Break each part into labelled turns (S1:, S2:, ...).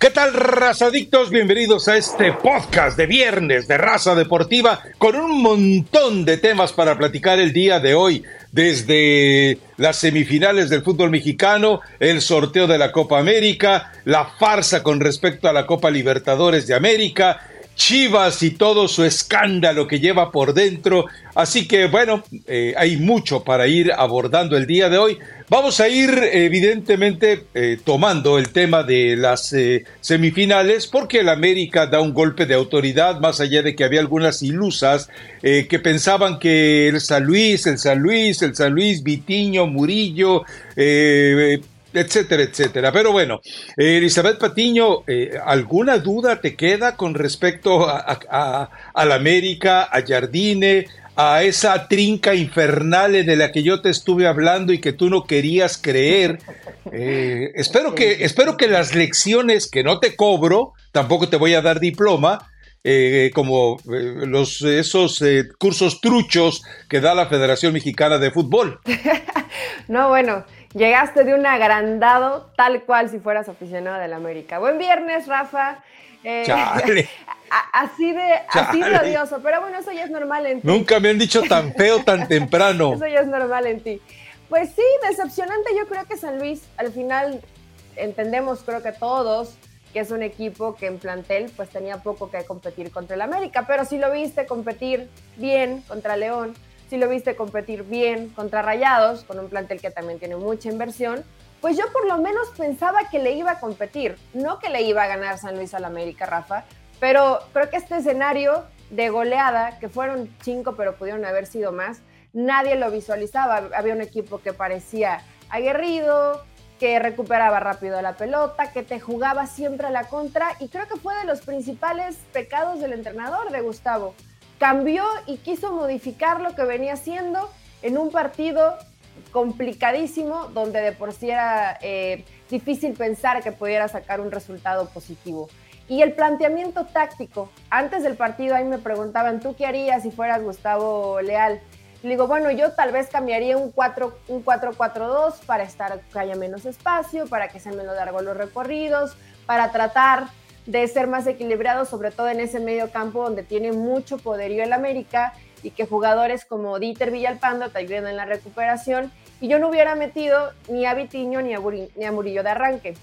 S1: ¿Qué tal, razadictos? Bienvenidos a este podcast de viernes de Raza Deportiva con un montón de temas para platicar el día de hoy, desde las semifinales del fútbol mexicano, el sorteo de la Copa América, la farsa con respecto a la Copa Libertadores de América, Chivas y todo su escándalo que lleva por dentro. Así que bueno, eh, hay mucho para ir abordando el día de hoy. Vamos a ir evidentemente eh, tomando el tema de las eh, semifinales porque el América da un golpe de autoridad, más allá de que había algunas ilusas que pensaban que el San Luis, el San Luis, el San Luis, Vitiño, Murillo, etcétera, etcétera. Pero bueno, Elizabeth Patiño, eh, ¿alguna duda te queda con respecto a, la América, a Jardine, a esa trinca infernal de la que yo te estuve hablando y que tú no querías creer? Eh, espero, que, espero que las lecciones que no te cobro, tampoco te voy a dar diploma, eh, como los, esos cursos truchos que da la Federación Mexicana de Fútbol.
S2: no, bueno, Llegaste de un agrandado, tal cual si fueras aficionado del América. Buen viernes, Rafa.
S1: Eh,
S2: así de, así de odioso, pero bueno, eso ya es normal en ti.
S1: Nunca me han dicho tan feo tan temprano.
S2: eso ya es normal en ti. Pues sí, decepcionante. Yo creo que San Luis, al final, entendemos, creo que todos, que es un equipo que en plantel pues tenía poco que competir contra el América, pero si lo viste competir bien contra León, si lo viste competir bien contra Rayados, con un plantel que también tiene mucha inversión, pues yo por lo menos pensaba que le iba a competir, no que le iba a ganar San Luis al América, Rafa, pero creo que este escenario de goleada, que fueron cinco pero pudieron haber sido más, nadie lo visualizaba. Había un equipo que parecía aguerrido, que recuperaba rápido la pelota, que te jugaba siempre a la contra y creo que fue de los principales pecados del entrenador de Gustavo cambió y quiso modificar lo que venía haciendo en un partido complicadísimo donde de por sí era eh, difícil pensar que pudiera sacar un resultado positivo. Y el planteamiento táctico, antes del partido ahí me preguntaban, ¿tú qué harías si fueras Gustavo Leal? Le digo, bueno, yo tal vez cambiaría un 4-4-2 para estar que haya menos espacio, para que sean menos largos los recorridos, para tratar de ser más equilibrado, sobre todo en ese medio campo donde tiene mucho poderío el América y que jugadores como Dieter Villalpando te ayuden en la recuperación. Y yo no hubiera metido ni a Vitiño ni a, ni a Murillo de arranque,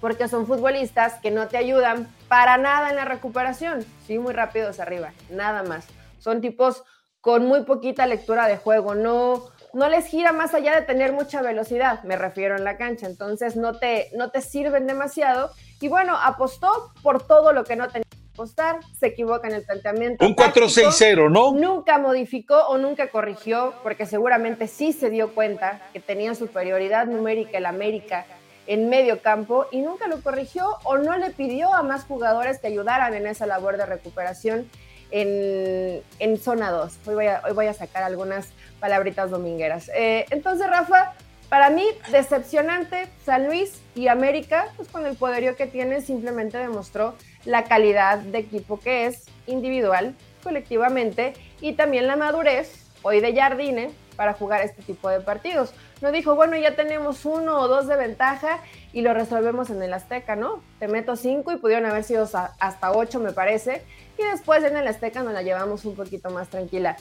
S2: porque son futbolistas que no te ayudan para nada en la recuperación. Sí, muy rápidos arriba, nada más. Son tipos con muy poquita lectura de juego, no, no les gira más allá de tener mucha velocidad, me refiero en la cancha, entonces no te, no te sirven demasiado y bueno, apostó por todo lo que no tenía que apostar, se equivoca en el planteamiento.
S1: Un 4-6-0, ¿no?
S2: Nunca modificó o nunca corrigió, porque seguramente sí se dio cuenta que tenía superioridad numérica el América en medio campo y nunca lo corrigió o no le pidió a más jugadores que ayudaran en esa labor de recuperación en, en zona 2. Hoy voy, a, hoy voy a sacar algunas palabritas domingueras. Eh, entonces, Rafa, para mí, decepcionante, San Luis y América, pues con el poderío que tiene, simplemente demostró la calidad de equipo que es, individual, colectivamente, y también la madurez, hoy de Jardine, para jugar este tipo de partidos. No dijo, bueno, ya tenemos uno o dos de ventaja y lo resolvemos en el Azteca, ¿no? Te meto cinco y pudieron haber sido hasta ocho, me parece, y después en el Azteca nos la llevamos un poquito más tranquila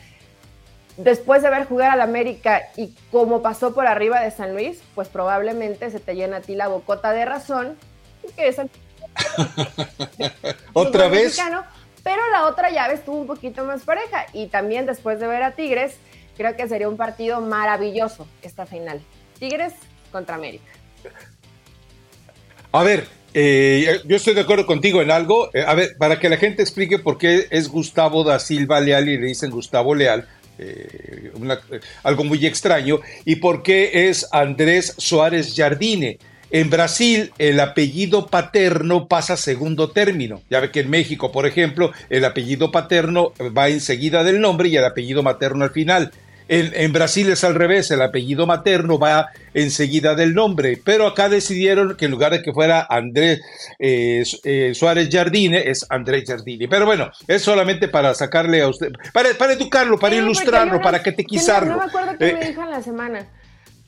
S2: después de ver jugar al América y como pasó por arriba de San Luis, pues probablemente se te llena a ti la bocota de razón, que es
S1: otra vez.
S2: pero la otra llave estuvo un poquito más pareja y también después de ver a Tigres, creo que sería un partido maravilloso esta final. Tigres contra América.
S1: A ver, eh, yo estoy de acuerdo contigo en algo. Eh, a ver, para que la gente explique por qué es Gustavo da Silva Leal y le dicen Gustavo Leal, eh, algo muy extraño, y por qué es Andrés Suárez Jardine. En Brasil el apellido paterno pasa a segundo término. Ya ve que en México, por ejemplo, el apellido paterno va enseguida del nombre y el apellido materno al final. En, Brasil es al revés, el apellido materno va enseguida del nombre, pero acá decidieron que en lugar de que fuera Andrés eh, eh, Suárez Jardine, es Andrés Jardine. Pero bueno, es solamente para sacarle a usted, para, para educarlo, para ilustrarlo, para que te
S2: No me acuerdo qué me eh, dijo en la semana.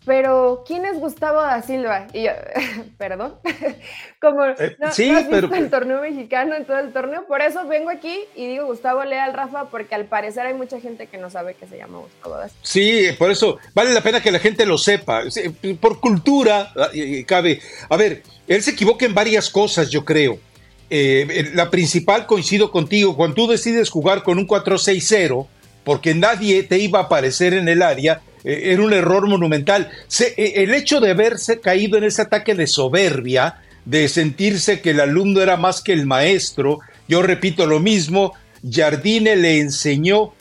S2: Pero ¿quién es Gustavo da Silva? Y yo, perdón, como
S1: Eh,
S2: no,
S1: sí,
S2: no has visto
S1: pero-
S2: el torneo mexicano en todo el torneo, por eso vengo aquí y digo Gustavo Leal Rafa, porque al parecer hay mucha gente que no sabe que se llama Gustavo da Silva.
S1: Sí, por eso vale la pena que la gente lo sepa. Por cultura, ah, cabe. A ver, él se equivoca en varias cosas, yo creo. Eh, la principal, coincido contigo, cuando tú decides jugar con un 4-6-0, porque nadie te iba a aparecer en el área, eh, era un error monumental. Eh, el hecho de haberse caído en ese ataque de soberbia, de sentirse que el alumno era más que el maestro, yo repito lo mismo, Jardine le enseñó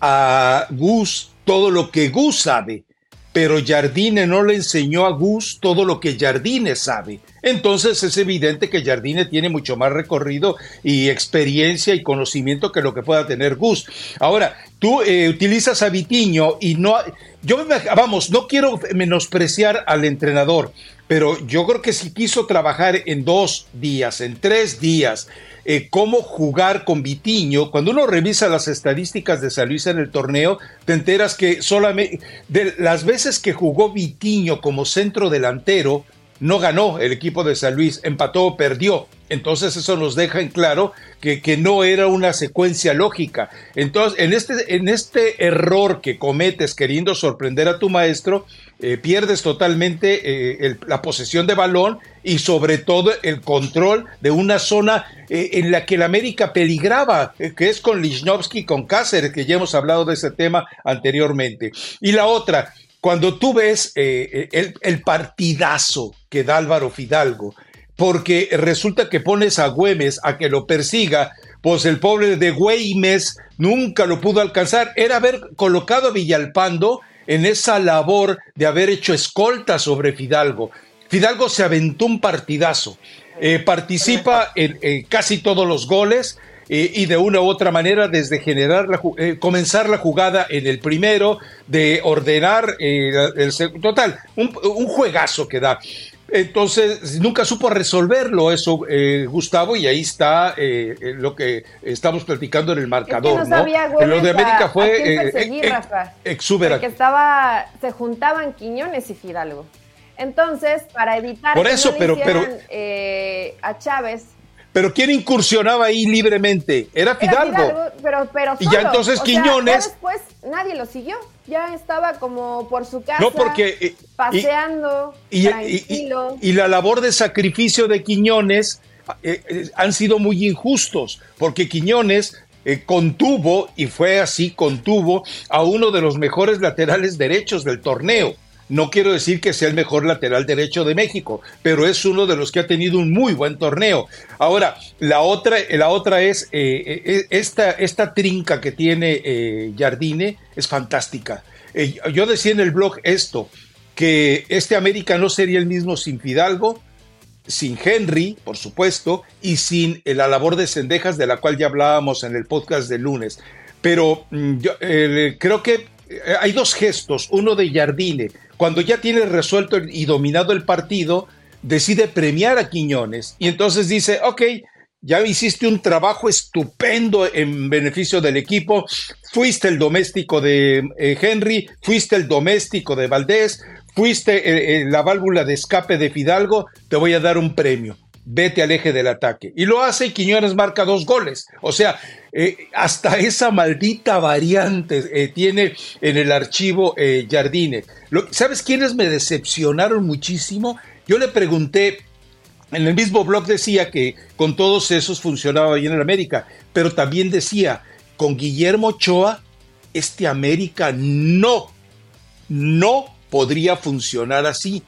S1: a Gus todo lo que Gus sabe, pero Jardine no le enseñó a Gus todo lo que Jardine sabe. Entonces es evidente que Jardine tiene mucho más recorrido y experiencia y conocimiento que lo que pueda tener Gus. Ahora, tú eh, utilizas a Vitiño y no... Yo, me- vamos, no quiero menospreciar al entrenador, pero yo creo que si quiso trabajar en dos días, en tres días, eh, cómo jugar con Vitiño, cuando uno revisa las estadísticas de San Luis en el torneo, te enteras que solamente de las veces que jugó Vitiño como centro delantero, no ganó el equipo de San Luis, empató o perdió. Entonces eso nos deja en claro que, que no era una secuencia lógica. Entonces, en este, en este error que cometes queriendo sorprender a tu maestro, eh, pierdes totalmente eh, la posesión de balón y sobre todo el control de una zona eh, en la que el América peligraba, que es con Lichnowsky con Cáceres, que ya hemos hablado de ese tema anteriormente. Y la otra, cuando tú ves eh, el, el partidazo que da Álvaro Fidalgo, porque resulta que pones a Güemes a que lo persiga, pues el pobre de Güemes nunca lo pudo alcanzar. Era haber colocado a Villalpando en esa labor de haber hecho escolta sobre Fidalgo. Fidalgo se aventó un partidazo, eh, participa en casi todos los goles, eh, y de una u otra manera desde generar la, eh, comenzar la jugada en el primero, de ordenar eh, el seg- total, un, un juegazo que da. Entonces, nunca supo resolverlo eso, eh, Gustavo, y ahí está eh, eh, lo que estamos platicando en el marcador.
S2: no sabía,
S1: ¿no?
S2: Güemes,
S1: Lo de América
S2: a-
S1: fue
S2: a
S1: eh, eh,
S2: Rafa.
S1: exuberante.
S2: Porque estaba, se juntaban Quiñones y Fidalgo. Entonces, para evitar
S1: Por
S2: que
S1: eso,
S2: no le
S1: pero- pero-
S2: hicieran, eh, a Chávez,
S1: Pero ¿quién incursionaba ahí libremente? Era
S2: era
S1: Fidalgo.
S2: Fidalgo, pero, pero
S1: Y ya entonces
S2: O sea,
S1: Quiñones-
S2: ya después nadie lo siguió. Ya estaba como por su casa,
S1: No, porque, eh, y-
S2: paseando,
S1: y,
S2: tranquilo.
S1: y- y la labor de sacrificio de Quiñones eh, eh, han sido muy injustos, porque Quiñones eh, contuvo, y fue así, contuvo a uno de los mejores laterales derechos del torneo. No quiero decir que sea el mejor lateral derecho de México, pero es uno de los que ha tenido un muy buen torneo. Ahora, la otra, la otra es eh, eh, esta, esta trinca que tiene eh, Jardine es fantástica. Yo decía en el blog esto, que este América no sería el mismo sin Fidalgo, sin Henry, por supuesto, y sin la labor de Cendejas, de la cual ya hablábamos en el podcast de lunes. Pero mm, creo que hay dos gestos, uno de Jardine, cuando ya tiene resuelto el- y dominado el partido, decide premiar a Quiñones y entonces dice, ok, ya hiciste un trabajo estupendo en beneficio del equipo, fuiste el doméstico de eh, Henry, fuiste el doméstico de Valdés, fuiste eh, eh, la válvula de escape de Fidalgo, te voy a dar un premio. Vete al eje del ataque. Y lo hace y Quiñones marca dos goles. O sea, eh, hasta esa maldita variante eh, tiene en el archivo eh, Jardine. Lo- ¿Sabes quiénes me decepcionaron muchísimo? Yo le pregunté, en el mismo blog decía que con todos esos funcionaba bien en América, pero también decía, con Guillermo Ochoa, este América no, no podría funcionar así.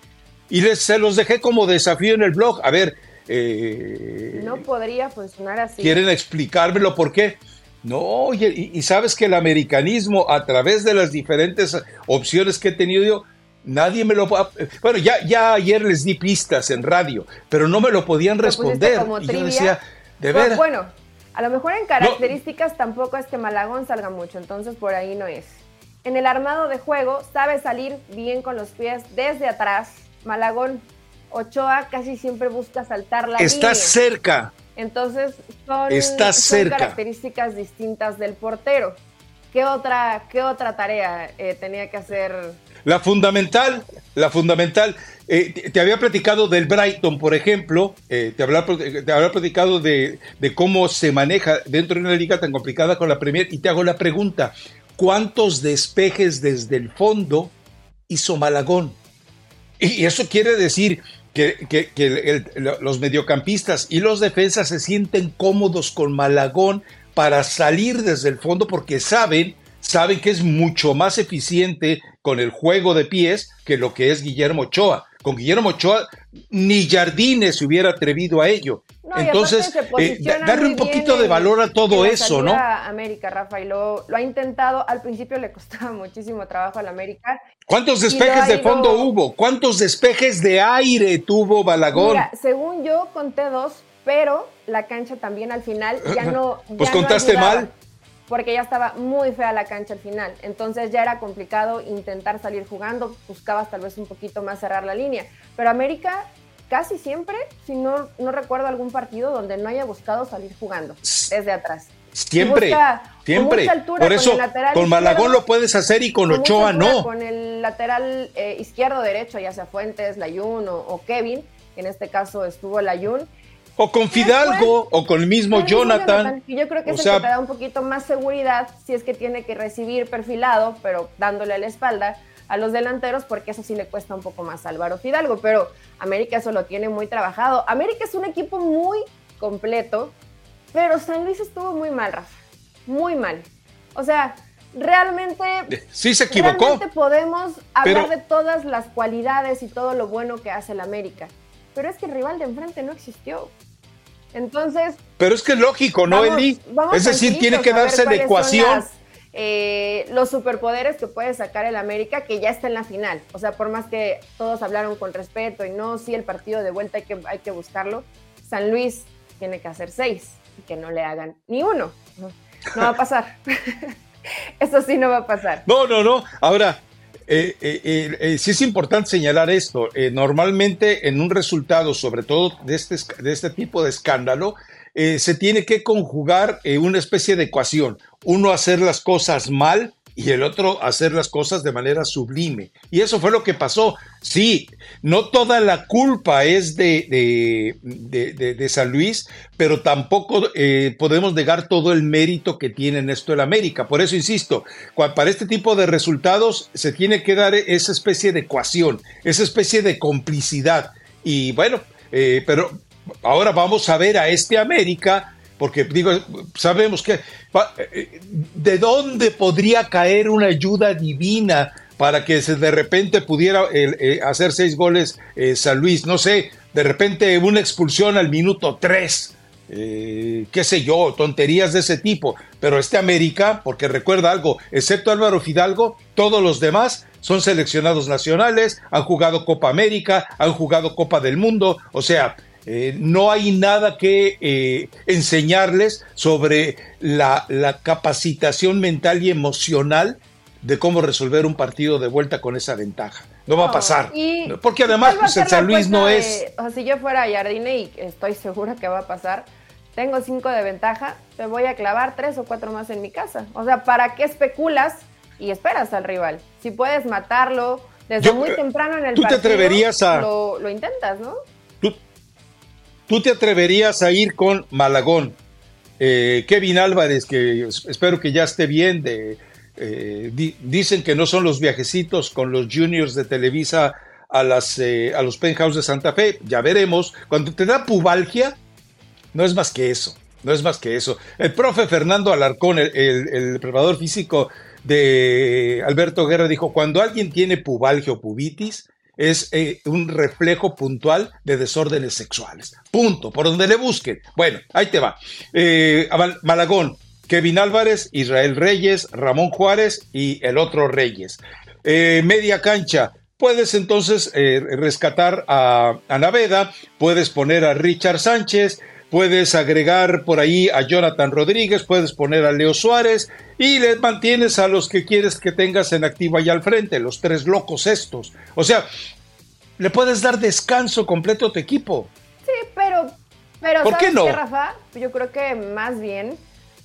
S1: Y les, se los dejé como desafío en el blog. A ver, eh,
S2: No podría funcionar así.
S1: ¿quieren explicármelo por qué? No, y, y- sabes que el americanismo, a través de las diferentes opciones que he tenido yo, nadie me lo... Bueno, ya, ya ayer les di pistas en radio, pero no me lo podían responder.
S2: como
S1: Y yo decía, de
S2: Pues,
S1: veras.
S2: Bueno, a lo mejor en características tampoco es que Malagón salga mucho, entonces por ahí no es. En el armado de juego sabe salir bien con los pies desde atrás. Malagón, Ochoa casi siempre busca saltar la
S1: Está
S2: línea.
S1: cerca.
S2: Entonces son,
S1: Está
S2: son
S1: cerca.
S2: características distintas del portero. ¿qué otra, qué otra tarea eh, tenía que hacer?
S1: La fundamental, la fundamental, eh, te, había platicado del Brighton, por ejemplo, te, había, te, había, platicado de, de, cómo se maneja dentro de una liga tan complicada con la Premier y te hago la pregunta, ¿cuántos despejes desde el fondo hizo Malagón? Y eso quiere decir que, los mediocampistas y los defensas se sienten cómodos con Malagón para salir desde el fondo porque saben, saben que es mucho más eficiente con el juego de pies que lo que es Guillermo Ochoa. Con Guillermo Ochoa ni Jardines se hubiera atrevido a ello. Entonces, eh, darle un poquito de valor a todo eso, ¿no?
S2: América, Rafa, y lo, lo, ha intentado. Al principio le costaba muchísimo trabajo al América.
S1: ¿Cuántos despejes de fondo hubo? ¿Cuántos despejes de aire tuvo Balagón? Mira,
S2: según yo conté dos, pero la cancha también al final ya no.
S1: pues contaste mal.
S2: Porque ya estaba muy fea la cancha al final. Entonces ya era complicado intentar salir jugando. Buscabas tal vez un poquito más cerrar la línea. Pero América casi siempre, si no, no recuerdo algún partido donde no haya buscado salir jugando desde atrás.
S1: Siempre, siempre. Por eso, con, Malagón lo puedes hacer y con, Ochoa no.
S2: Con el lateral eh, izquierdo derecho, ya sea Fuentes, Layun o, Kevin, en este caso estuvo Layun.
S1: O con Fidalgo, o con el mismo Jonathan.
S2: Yo creo que es el que te da un poquito más seguridad si es que tiene que recibir perfilado, pero dándole a la espalda a los delanteros, porque eso sí le cuesta un poco más a Álvaro Fidalgo, pero América eso lo tiene muy trabajado. América es un equipo muy completo, pero San Luis estuvo muy mal, Rafa, muy mal. O sea, realmente...
S1: Sí se equivocó.
S2: Realmente podemos hablar de todas las cualidades y todo lo bueno que hace el América, pero es que el rival de enfrente no existió. Entonces...
S1: Pero es que es lógico, ¿no, Eli? Es decir, tiene que darse la ecuación
S2: eh, los superpoderes que puede sacar el América, que ya está en la final. O sea, por más que todos hablaron con respeto y no, sí, el partido de vuelta hay que, hay que buscarlo, San Luis tiene que hacer seis y que no le hagan ni uno. No, va a pasar. Eso sí no va a pasar.
S1: No, no, no. Ahora, eh, eh, sí es importante señalar esto. normalmente en un resultado, sobre todo de este, de este tipo de escándalo, se tiene que conjugar una especie de ecuación uno hacer las cosas mal y el otro hacer las cosas de manera sublime. Y eso fue lo que pasó. Sí, no toda la culpa es de, de, San Luis, pero tampoco eh, podemos negar todo el mérito que tiene en esto el América. Por eso insisto, para este tipo de resultados se tiene que dar esa especie de ecuación, esa especie de complicidad. Y bueno, eh, pero ahora vamos a ver a este América porque digo, sabemos que eh, de dónde podría caer una ayuda divina para que se de repente pudiera eh, hacer seis goles eh, San Luis, no sé, de repente una expulsión al minuto tres, qué sé yo, tonterías de ese tipo, pero este América, porque recuerda algo, excepto Álvaro Fidalgo, todos los demás son seleccionados nacionales, han jugado Copa América, han jugado Copa del Mundo, o sea, eh, no hay nada que eh, enseñarles sobre la, capacitación mental y emocional de cómo resolver un partido de vuelta con esa ventaja. No, va a pasar. porque además pues, el San Luis no es...
S2: o sea, si yo fuera Jardine y estoy segura que va a pasar, tengo cinco de ventaja, te voy a clavar tres o cuatro más en mi casa. O sea, ¿para qué especulas y esperas al rival? Si puedes matarlo desde muy temprano en el
S1: ¿tú te atreverías a...
S2: lo, lo intentas, ¿no?
S1: ¿Tú te atreverías a ir con Malagón? Eh, Kevin Álvarez, que espero que ya esté bien, eh, dicen que no son los viajecitos con los juniors de Televisa eh, a los penthouse de Santa Fe, ya veremos. Cuando te da pubalgia, no es más que eso, no es más que eso. El profe Fernando Alarcón, el, el preparador físico de Alberto Guerra, dijo, cuando alguien tiene pubalgia o pubitis, es eh, un reflejo puntual de desórdenes sexuales. Punto, por donde le busquen. Bueno, ahí te va. Eh, Malagón, Kevin Álvarez, Israel Reyes, Ramón Juárez y el otro Reyes. Eh, media cancha, puedes entonces rescatar a, a Naveda, puedes poner a Richard Sánchez, puedes agregar por ahí a Jonathan Rodríguez, puedes poner a Leo Suárez y le mantienes a los que quieres que tengas en activo allá al frente, los tres locos estos. O sea, le puedes dar descanso completo a tu equipo.
S2: Sí, pero, pero ¿sabes qué, Rafa? Yo creo que más bien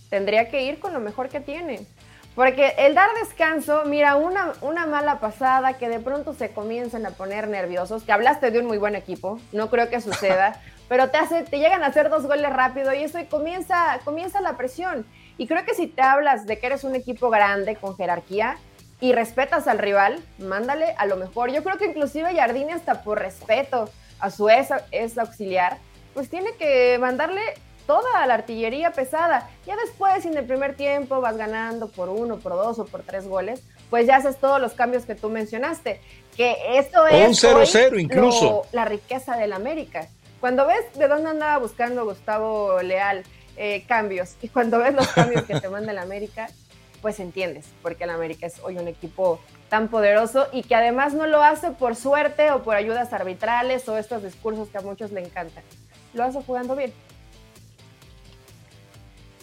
S2: tendría que ir con lo mejor que tiene. Porque el dar descanso, mira, una, una mala pasada que de pronto se comienzan a poner nerviosos, que hablaste de un muy buen equipo, no creo que suceda, pero te, hace, te llegan a hacer dos goles rápido y eso y comienza, comienza la presión. Y creo que si te hablas de que eres un equipo grande con jerarquía y respetas al rival, mándale a lo mejor. Yo creo que inclusive Jardine hasta por respeto a su ex, ex auxiliar, pues tiene que mandarle toda la artillería pesada. Ya después, en el primer tiempo vas ganando por uno, por dos o por tres goles, pues ya haces todos los cambios que tú mencionaste. Que esto es.
S1: Un 0-0 incluso.
S2: la riqueza del América. Cuando ves de dónde andaba buscando Gustavo Leal eh, cambios y cuando ves los cambios que te manda el América, pues entiendes, porque el América es hoy un equipo tan poderoso y que además no lo hace por suerte o por ayudas arbitrales o estos discursos que a muchos le encantan. Lo hace jugando bien.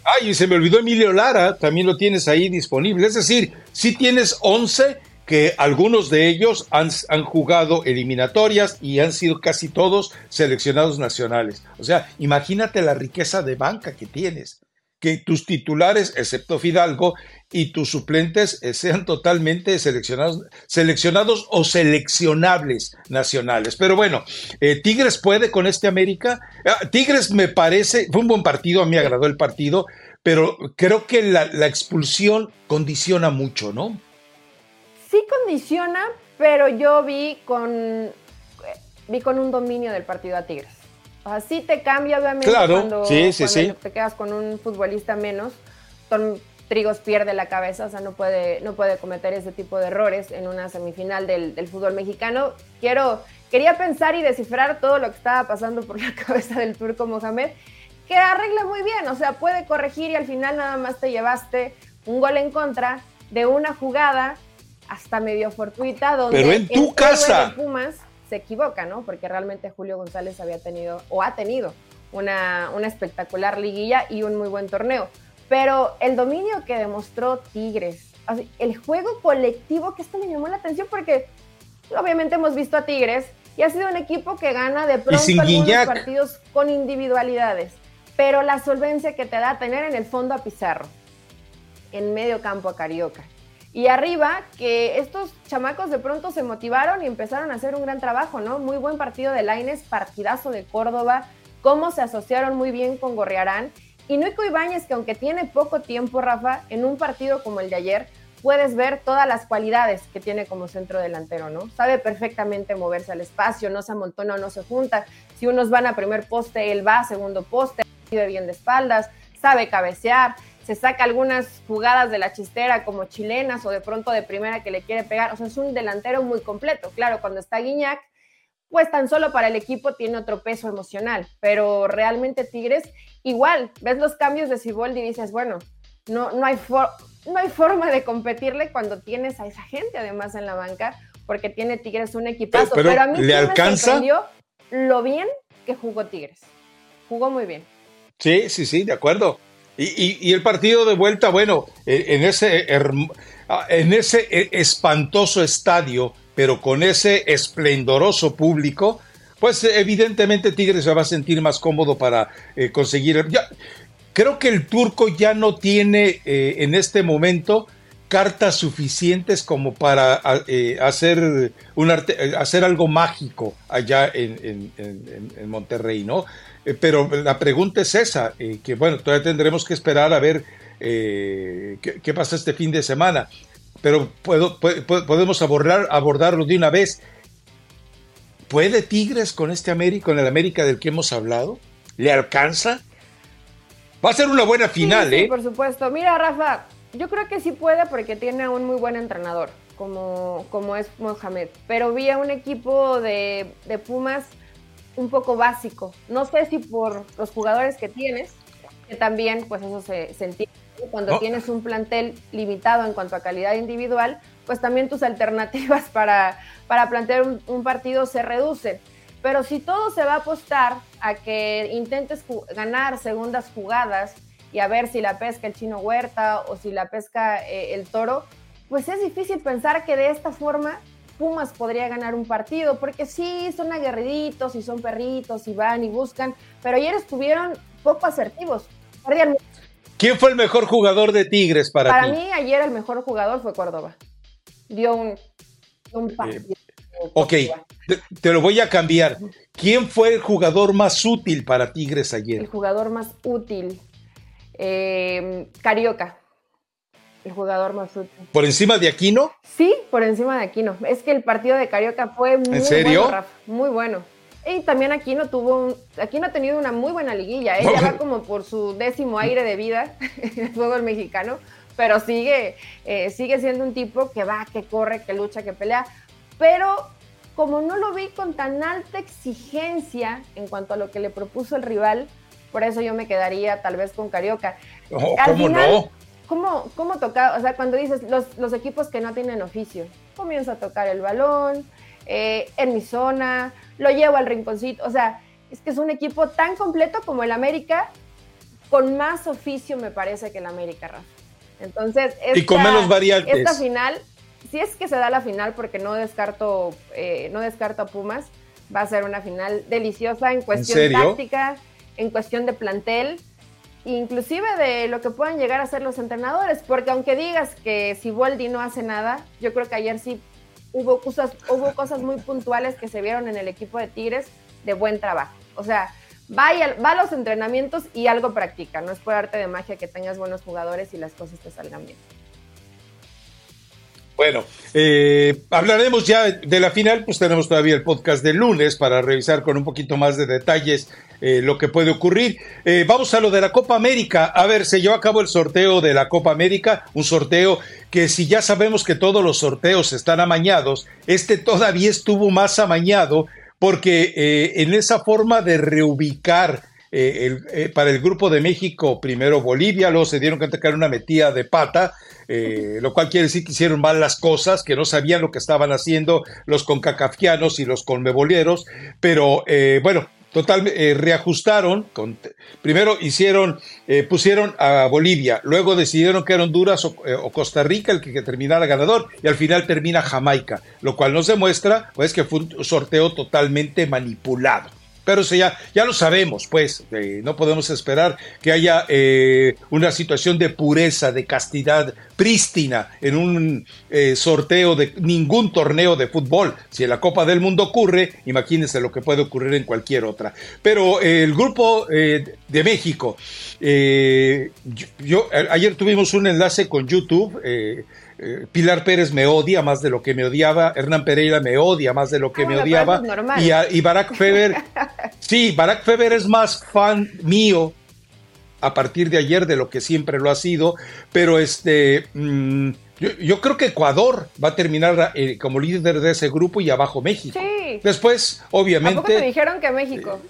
S1: Ay, y se me olvidó Emilio Lara, también lo tienes ahí disponible. Es decir, si tienes 11 que algunos de ellos han, han, jugado eliminatorias y han sido casi todos seleccionados nacionales. O sea, imagínate la riqueza de banca que tienes, que tus titulares, excepto Fidalgo, y tus suplentes eh, sean totalmente seleccionados, seleccionados o seleccionables nacionales. Pero bueno, eh, Tigres puede con este América. Ah, Tigres me parece, fue un buen partido, a mí agradó el partido, pero creo que la expulsión condiciona mucho, ¿no?
S2: Sí condiciona, pero yo vi con, vi con un dominio del partido a Tigres. Así te cambia, obviamente, cuando, te quedas con un futbolista menos. Trigos pierde la cabeza, o sea, no puede, no puede cometer ese tipo de errores en una semifinal del, del, fútbol mexicano. Quiero, quería pensar y descifrar todo lo que estaba pasando por la cabeza del turco Mohamed, que arregla muy bien, o sea, puede corregir y al final nada más te llevaste un gol en contra de una jugada hasta medio fortuita donde
S1: Pero en tu casa.
S2: Pumas se equivoca, ¿no? Porque realmente Julio González había tenido o ha tenido una, una espectacular liguilla y un muy buen torneo pero el dominio que demostró Tigres, el juego colectivo, que esto me llamó la atención porque obviamente hemos visto a Tigres y ha sido un equipo que gana de pronto algunos partidos con individualidades, pero la solvencia que te da tener en el fondo a Pizarro, en medio campo a Carioca. Y arriba, que estos chamacos de pronto se motivaron y empezaron a hacer un gran trabajo, ¿no? Muy buen partido de Laines, partidazo de Córdoba, cómo se asociaron muy bien con Gorriarán y Nico Ibáñez, que aunque tiene poco tiempo, Rafa, en un partido como el de ayer, puedes ver todas las cualidades que tiene como centro delantero, ¿no? Sabe perfectamente moverse al espacio, no se amontona o no se junta. Si unos van a primer poste, él va a segundo poste, vive bien de espaldas, sabe cabecear, se saca algunas jugadas de la chistera como chilenas o de pronto de primera que le quiere pegar. O sea, es un delantero muy completo. Claro, cuando está Guiñac, pues tan solo para el equipo tiene otro peso emocional, pero realmente Tigres igual, ves los cambios de Ciboldi y dices, bueno, no, no, hay no hay forma de competirle cuando tienes a esa gente además en la banca, porque tiene Tigres un equipazo, pero, a mí
S1: ¿le alcanza?
S2: me lo bien que jugó Tigres, jugó muy bien.
S1: Sí, sí, sí, de acuerdo. Y, y, el partido de vuelta, bueno, en ese, en ese e, espantoso estadio, pero con ese esplendoroso público, pues evidentemente Tigres se va a sentir más cómodo para eh, conseguir. Ya, creo que el turco ya no tiene eh, en este momento cartas suficientes como para eh, hacer, un hacer algo mágico allá en, Monterrey, ¿no? pero la pregunta es esa, que bueno, todavía tendremos que esperar a ver qué, qué, pasa este fin de semana pero puedo, podemos abordar, abordarlo de una vez. ¿Puede Tigres con este América, con el América del que hemos hablado? ¿Le alcanza? Va a ser una buena final,
S2: sí,
S1: ¿eh?
S2: por supuesto. Mira, Rafa, yo creo que sí puede porque tiene un muy buen entrenador, como, como es Mohamed. Pero vi a un equipo de, de Pumas un poco básico. No sé si por los jugadores que tienes, que también, pues eso se, se entiende cuando tienes un plantel limitado en cuanto a calidad individual, pues también tus alternativas para, para plantear un, partido se reducen. Pero si todo se va a apostar a que intentes ganar segundas jugadas y a ver si la pesca el chino Huerta o si la pesca eh, el toro, pues es difícil pensar que de esta forma Pumas podría ganar un partido, porque sí, son aguerriditos y son perritos y van y buscan, pero ayer estuvieron poco asertivos.
S1: ¿Quién fue el mejor jugador de Tigres para,
S2: ti? Para mí, ayer el mejor jugador fue Córdoba. Dio un, un
S1: eh, ok, te, lo voy a cambiar. ¿Quién fue el jugador más útil para Tigres ayer?
S2: El jugador más útil. Eh, Carioca. El jugador más útil.
S1: ¿Por encima de Aquino?
S2: Sí, por encima de Aquino. Es que el partido de Carioca fue muy bueno, muy bueno. Y también Aquino tuvo Aquino ha tenido una muy buena liguilla. Ella va como por su décimo aire de vida en el fútbol mexicano, pero sigue, eh, sigue siendo un tipo que va, que corre, que lucha, que pelea. Pero como no lo vi con tan alta exigencia en cuanto a lo que le propuso el rival, por eso yo me quedaría tal vez con Carioca.
S1: Oh, ¿Cómo no?
S2: ¿Cómo? O sea, cuando dices los, equipos que no tienen oficio, comienza a tocar el balón, eh, en mi zona, lo llevo al rinconcito. O sea, es que es un equipo tan completo como el América, con más oficio me parece que el América, Rafa. Entonces,
S1: y con menos variantes.
S2: Esta final si es que se da la final, porque no descarto, eh, no descarto a Pumas, va a ser una final deliciosa en cuestión táctica, en cuestión de plantel, inclusive de lo que puedan llegar a ser los entrenadores, porque aunque digas que si Boldi no hace nada, yo creo que ayer sí hubo cosas, hubo cosas muy puntuales que se vieron en el equipo de Tigres de buen trabajo. O sea, va, va a los entrenamientos y algo practica, no es por arte de magia que tengas buenos jugadores y las cosas te salgan bien.
S1: Bueno, eh, hablaremos ya de la final, pues tenemos todavía el podcast de lunes para revisar con un poquito más de detalles eh, lo que puede ocurrir. Eh, vamos a lo de la Copa América. A ver, se llevó a cabo el sorteo de la Copa América, un sorteo que si ya sabemos que todos los sorteos están amañados, este todavía estuvo más amañado porque en esa forma de reubicar para el grupo de México, primero Bolivia, luego se dieron cuenta que era una metida de pata, eh, lo cual quiere decir que hicieron mal las cosas, que no sabían lo que estaban haciendo los concacafianos y los conmeboleros, pero eh, bueno, total, eh, reajustaron, primero hicieron, pusieron a Bolivia, luego decidieron que era Honduras o, Costa Rica el que, que, terminara ganador y al final termina Jamaica, lo cual nos demuestra pues que fue un sorteo totalmente manipulado. Pero eso ya, ya lo sabemos, pues, no podemos esperar que haya eh, una situación de pureza, de castidad prístina en un eh, sorteo de ningún torneo de fútbol. Si en la Copa del Mundo ocurre, imagínense lo que puede ocurrir en cualquier otra. Pero eh, el grupo de México, yo, ayer tuvimos un enlace con YouTube eh, Pilar Pérez me odia más de lo que me odiaba, Hernán Pereira me odia más de lo que ah, me odiaba, y, y, Barack Feber, sí, Barack Feber es más fan mío a partir de ayer de lo que siempre lo ha sido, pero este, mm, yo, creo que Ecuador va a terminar eh, como líder de ese grupo y abajo México. Después, obviamente. ¿A poco
S2: te dijeron que México?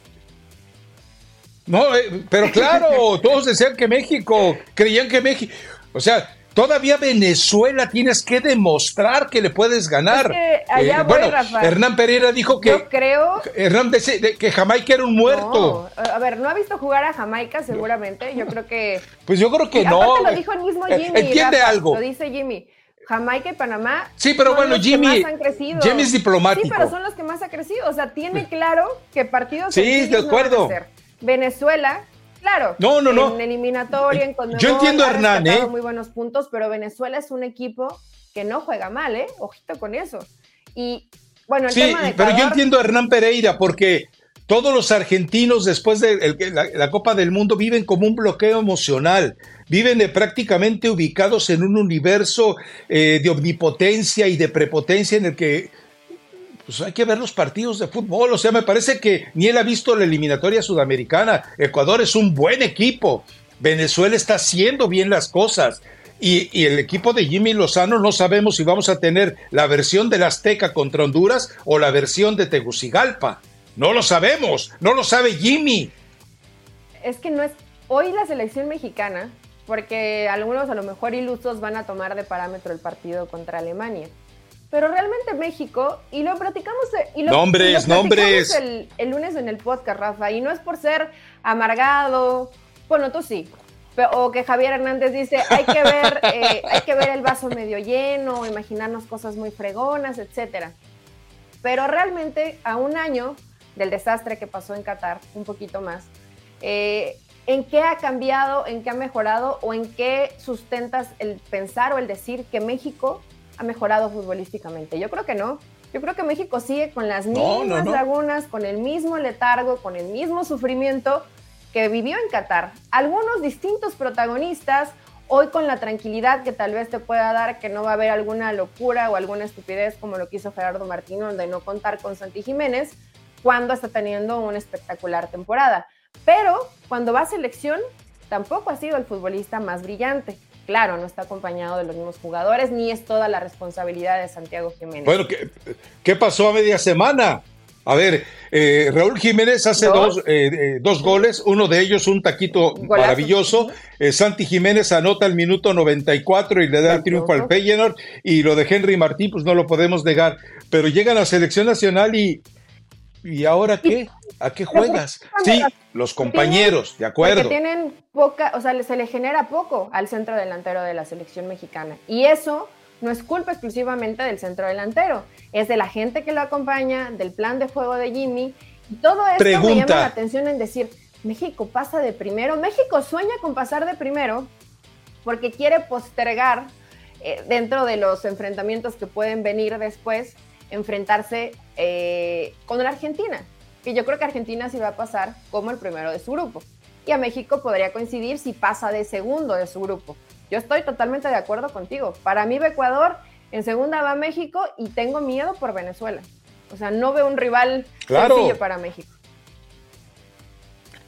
S1: no, eh, pero claro, todos decían que México, creían que México, o sea, Todavía Venezuela tienes que demostrar que le puedes ganar.
S2: allá eh, bueno,
S1: Hernán Pereira dijo que.
S2: Yo creo.
S1: Hernán que Jamaica era un muerto.
S2: a ver, no ha visto jugar a Jamaica seguramente. Yo creo que.
S1: Pues yo creo que no.
S2: Aparte lo dijo el mismo eh, Jimmy.
S1: Entiende algo.
S2: Lo dice Jimmy. Jamaica y Panamá.
S1: Sí, pero bueno, Jimmy.
S2: han crecido.
S1: Jimmy es diplomático.
S2: Sí, pero son los que más ha crecido. O sea, tiene claro que partidos.
S1: Sí, de acuerdo.
S2: Venezuela Claro.
S1: No, no, no.
S2: En eliminatoria, en
S1: Yo entiendo a Hernán, ¿eh?
S2: Muy buenos puntos, pero Venezuela es un equipo que no juega mal, ¿eh? Ojito con eso. Y bueno, el
S1: sí,
S2: tema de
S1: pero yo entiendo a Hernán Pereira porque todos los argentinos después de la, Copa del Mundo viven como un bloqueo emocional, viven prácticamente ubicados en un universo eh, de omnipotencia y de prepotencia en el que pues hay que ver los partidos de fútbol. O sea, me parece que ni él ha visto la eliminatoria sudamericana. Ecuador es un buen equipo. Venezuela está haciendo bien las cosas. Y, el equipo de Jimmy Lozano no sabemos si vamos a tener la versión del Azteca contra Honduras o la versión de Tegucigalpa. No lo sabemos, no lo sabe Jimmy.
S2: Es que no es hoy la selección mexicana, porque algunos a lo mejor ilusos van a tomar de parámetro el partido contra Alemania. Pero realmente México, y lo platicamos, y lo,
S1: nombres.
S2: El, el, lunes en el podcast, Rafa, y no es por ser amargado, bueno, tú sí, o que Javier Hernández dice, hay que ver, eh, hay que ver el vaso medio lleno, imaginarnos cosas muy fregonas, etcétera. Pero realmente, a un año del desastre que pasó en Qatar, un poquito más, eh, ¿En qué ha cambiado, en qué ha mejorado o en qué sustentas el pensar o el decir que México ha mejorado futbolísticamente? Yo creo que no. Yo creo que México sigue con las mismas lagunas, con el mismo letargo, con el mismo sufrimiento que vivió en Qatar. Algunos distintos protagonistas, hoy con la tranquilidad que tal vez te pueda dar que no va a haber alguna locura o alguna estupidez como lo quiso Gerardo Martino de no contar con Santi Jiménez, cuando está teniendo una espectacular temporada. Pero cuando va a selección, tampoco ha sido el futbolista más brillante. Claro, no está acompañado de los mismos jugadores, ni es toda la responsabilidad de Santiago Jiménez.
S1: Bueno, ¿qué, pasó a media semana? A ver, eh, Raúl Jiménez hace dos, eh, eh, dos, goles, uno de ellos un taquito maravilloso. Santi Jiménez anota el minuto 94 y le da el triunfo al Feyenoord. Y lo de Henry Martín, pues no lo podemos negar. Pero llega a la selección nacional y ¿Y ahora qué? ¿A qué juegas? Sí, los compañeros, de acuerdo.
S2: Porque tienen poca, o sea, se le genera poco al centro delantero de la selección mexicana. Y eso no es culpa exclusivamente del centro delantero, es de la gente que lo acompaña, del plan de juego de Jimmy. Y todo esto me llama la atención en decir, México pasa de primero, México sueña con pasar de primero porque quiere postergar eh, dentro de los enfrentamientos que pueden venir después enfrentarse eh, con la Argentina, que yo creo que Argentina sí va a pasar como el primero de su grupo. Y a México podría coincidir si pasa de segundo de su grupo. Yo estoy totalmente de acuerdo contigo. Para mí va Ecuador, en segunda va México y tengo miedo por Venezuela. O sea, no veo un rival sencillo para México.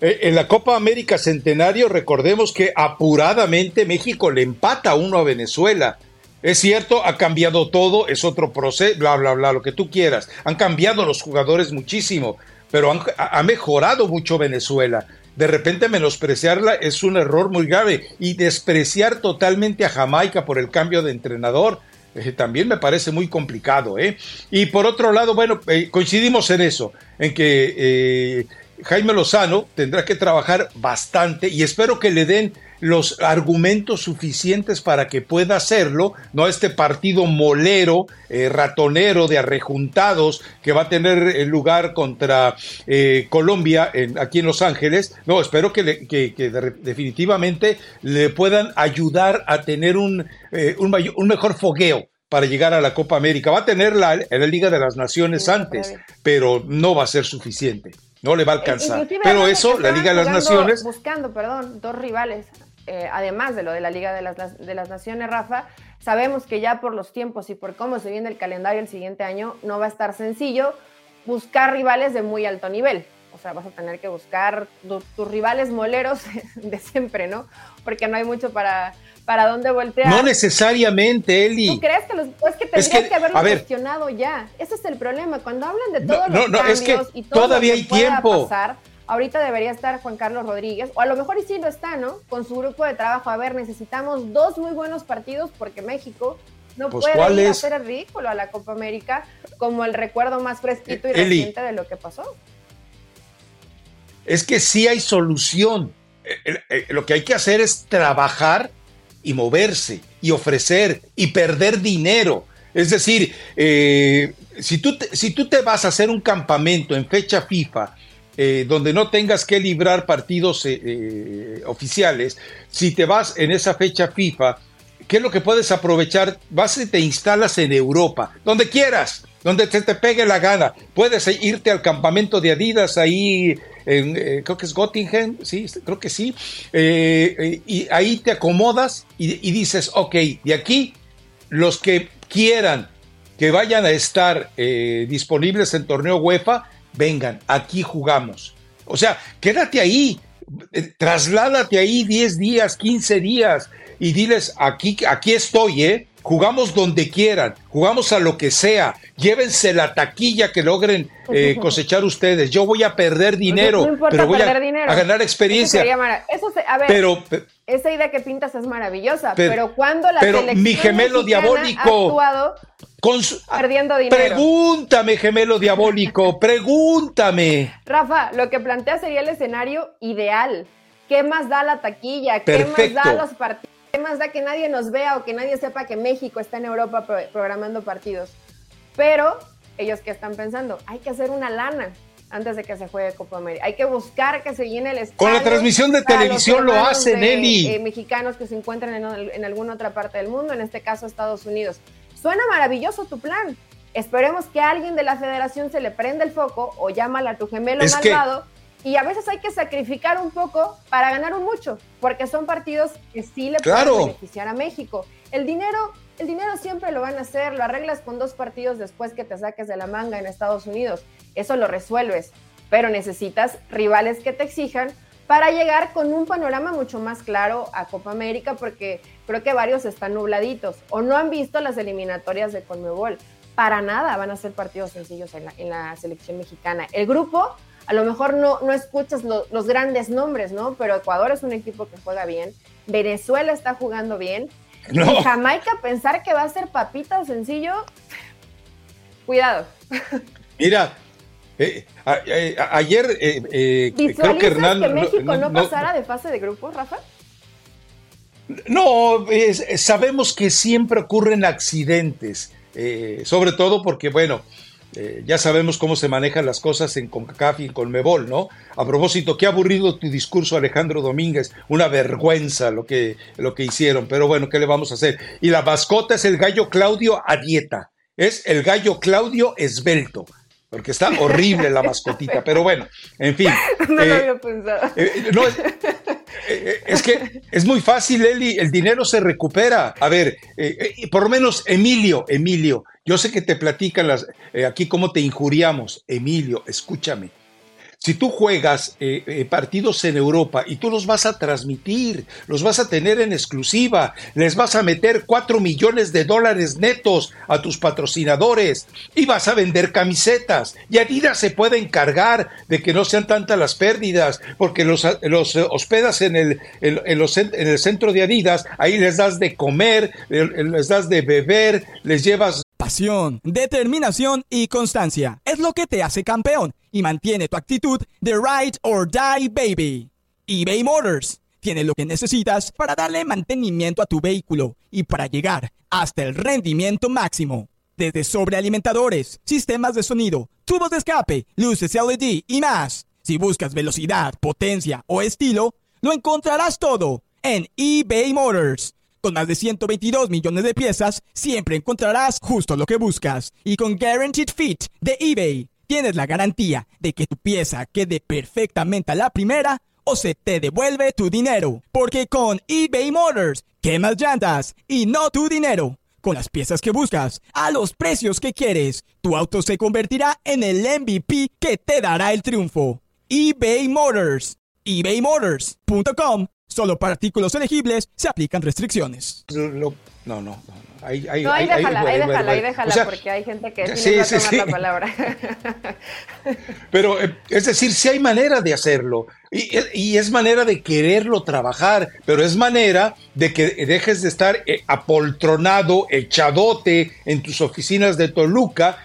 S1: Eh, en la Copa América Centenario, recordemos que apuradamente México le empata uno a Venezuela. Es cierto, ha cambiado todo, es otro proceso, bla, bla, bla, lo que tú quieras. Han cambiado los jugadores muchísimo, pero ha mejorado mucho Venezuela. De repente menospreciarla es un error muy grave y despreciar totalmente a Jamaica por el cambio de entrenador. Eh, también me parece muy complicado. ¿eh? Y por otro lado, bueno, eh, coincidimos en eso, en que eh, Jaime Lozano tendrá que trabajar bastante y espero que le den los argumentos suficientes para que pueda hacerlo, no este partido molero, eh, ratonero de arrejuntados que va a tener eh, lugar contra eh, Colombia en, aquí en Los Ángeles. No, espero que, definitivamente le puedan ayudar a tener un, un, mejor fogueo para llegar a la Copa América. Va a tener la, la Liga de las Naciones antes, pero no va a ser suficiente. No le va a alcanzar. Pero eso, la Liga de las Naciones.
S2: Buscando, perdón, dos rivales eh, además de lo de la Liga de las, de las Naciones, Rafa, sabemos que ya por los tiempos y por cómo se viene el calendario el siguiente año, no va a estar sencillo buscar rivales de muy alto nivel. O sea, vas a tener que buscar tus rivales moleros de siempre, ¿no? Porque no hay mucho para, para dónde voltear.
S1: No necesariamente, Eli.
S2: ¿Tú crees que los, es que tendrías que, haberlo cuestionado ya? Ese es el problema. Cuando hablan de todos los cambios y todo
S1: todavía
S2: lo
S1: que hay tiempo.
S2: Pasar, Ahorita debería estar Juan Carlos Rodríguez, o a lo mejor y sí lo está, ¿no? Con su grupo de trabajo. A ver, necesitamos dos muy buenos partidos porque México no pues, puede ir a hacer el ridículo a la Copa América como el recuerdo más fresquito y reciente de lo que pasó.
S1: Es que sí hay solución. Eh, eh, lo que hay que hacer es trabajar y moverse y ofrecer y perder dinero. Es decir, eh, si, tú si tú te vas a hacer un campamento en fecha FIFA eh, donde no tengas que librar partidos eh, oficiales, si te vas en esa fecha FIFA, ¿qué es lo que puedes aprovechar? Vas y te instalas en Europa, donde quieras, donde te, te pegue la gana. Puedes irte al campamento de Adidas ahí, en, creo que es Göttingen, sí, creo que sí, y ahí te acomodas y, dices, ok, de aquí los que quieran que vayan a estar disponibles en torneo UEFA, vengan, aquí jugamos. O sea, quédate ahí, eh, trasládate ahí 10 días, 15 días y diles, aquí, aquí estoy, ¿eh? Jugamos donde quieran, jugamos a lo que sea, llévense la taquilla que logren eh, cosechar ustedes. Yo voy a perder dinero, pero voy a, ganar experiencia.
S2: Eso a ver, pero, esa idea que pintas es maravillosa, pero, cuando la
S1: pero mi gemelo diabólico
S2: perdiendo dinero.
S1: Pregúntame, gemelo diabólico, pregúntame.
S2: Rafa, lo que plantea sería el escenario ideal. ¿Qué más da la taquilla? ¿Qué más da los partidos? ¿Qué más da que nadie nos vea o que nadie sepa que México está en Europa programando partidos? Pero ellos que están pensando, hay que hacer una lana. antes de que se juegue Copa América. Hay que buscar que se llene el estadio.
S1: Con la transmisión de televisión lo hacen, Eli.
S2: Eh, mexicanos que se encuentran en, en alguna otra parte del mundo, en este caso Estados Unidos. Suena maravilloso tu plan. Esperemos que alguien de la federación se le prenda el foco o llámala a tu gemelo malvado. Y a veces hay que sacrificar un poco para ganar un mucho, porque son partidos que sí le pueden beneficiar a México. El dinero, el dinero siempre lo van a hacer, lo arreglas con dos partidos después que te saques de la manga en Estados Unidos. Eso lo resuelves, pero necesitas rivales que te exijan para llegar con un panorama mucho más claro a Copa América, porque creo que varios están nubladitos o no han visto las eliminatorias de Conmebol para nada van a ser partidos sencillos en la, selección mexicana. El grupo, a lo mejor no, no escuchas los grandes nombres, ¿no? Pero Ecuador es un equipo que juega bien, Venezuela está jugando bien, y Jamaica pensar que va a ser papita sencillo, cuidado.
S1: Mira, eh, eh, ayer
S2: eh, creo que Hernán... que México no, pasara de fase de grupo, Rafa?
S1: No, sabemos que siempre ocurren accidentes. Eh, sobre todo porque, bueno, eh, ya sabemos cómo se manejan las cosas en CONCACAF y en CONMEBOL, ¿no? A propósito, qué aburrido tu discurso, Alejandro Domínguez, una vergüenza lo que, lo que hicieron, pero bueno, ¿qué le vamos a hacer? Y la mascota es el gallo Claudio a dieta, es el gallo Claudio esbelto porque está horrible la mascotita, pero bueno, en fin.
S2: No lo eh, había pensado. no,
S1: eh, es que es muy fácil, Eli, el dinero se recupera. A ver, eh, por lo menos Emilio, Emilio, yo sé que te platican las, aquí cómo te injuriamos. Emilio, escúchame. Si tú juegas eh, eh, partidos en Europa y tú los vas a transmitir, los vas a tener en exclusiva, les vas a meter cuatro millones de dólares netos a tus patrocinadores y vas a vender camisetas. Y Adidas se puede encargar de que no sean tantas las pérdidas, porque los, los hospedas en el, en, en el centro de Adidas, ahí les das de comer, les das de beber, les llevas
S3: Pasión, determinación y constancia es lo que te hace campeón y mantiene tu actitud de ride or die baby. eBay Motors tiene lo que necesitas para darle mantenimiento a tu vehículo y para llegar hasta el rendimiento máximo. Desde sobrealimentadores, sistemas de sonido, tubos de escape, luces LED y más. Si buscas velocidad, potencia o estilo, lo encontrarás todo en eBay Motors. Con más de 122 millones de piezas, siempre encontrarás justo lo que buscas. Y con Guaranteed Fit de eBay, tienes la garantía de que tu pieza quede perfectamente a la primera o se te devuelve tu dinero. Porque con eBay Motors, quemas llantas y no tu dinero. Con las piezas que buscas, a los precios que quieres, tu auto se convertirá en el MVP que te dará el triunfo. eBay Motors. ebaymotors.com Solo para artículos elegibles se aplican restricciones.
S1: no, no, no.
S2: Ahí, ahí, no, ahí, déjala, ahí, déjala, ahí déjala, porque hay gente que sí, sí, sí, la palabra.
S1: Pero, eh, es decir, sí hay manera de hacerlo. Y, y, es manera de quererlo trabajar, pero es manera de que dejes de estar eh, apoltronado, echadote en tus oficinas de Toluca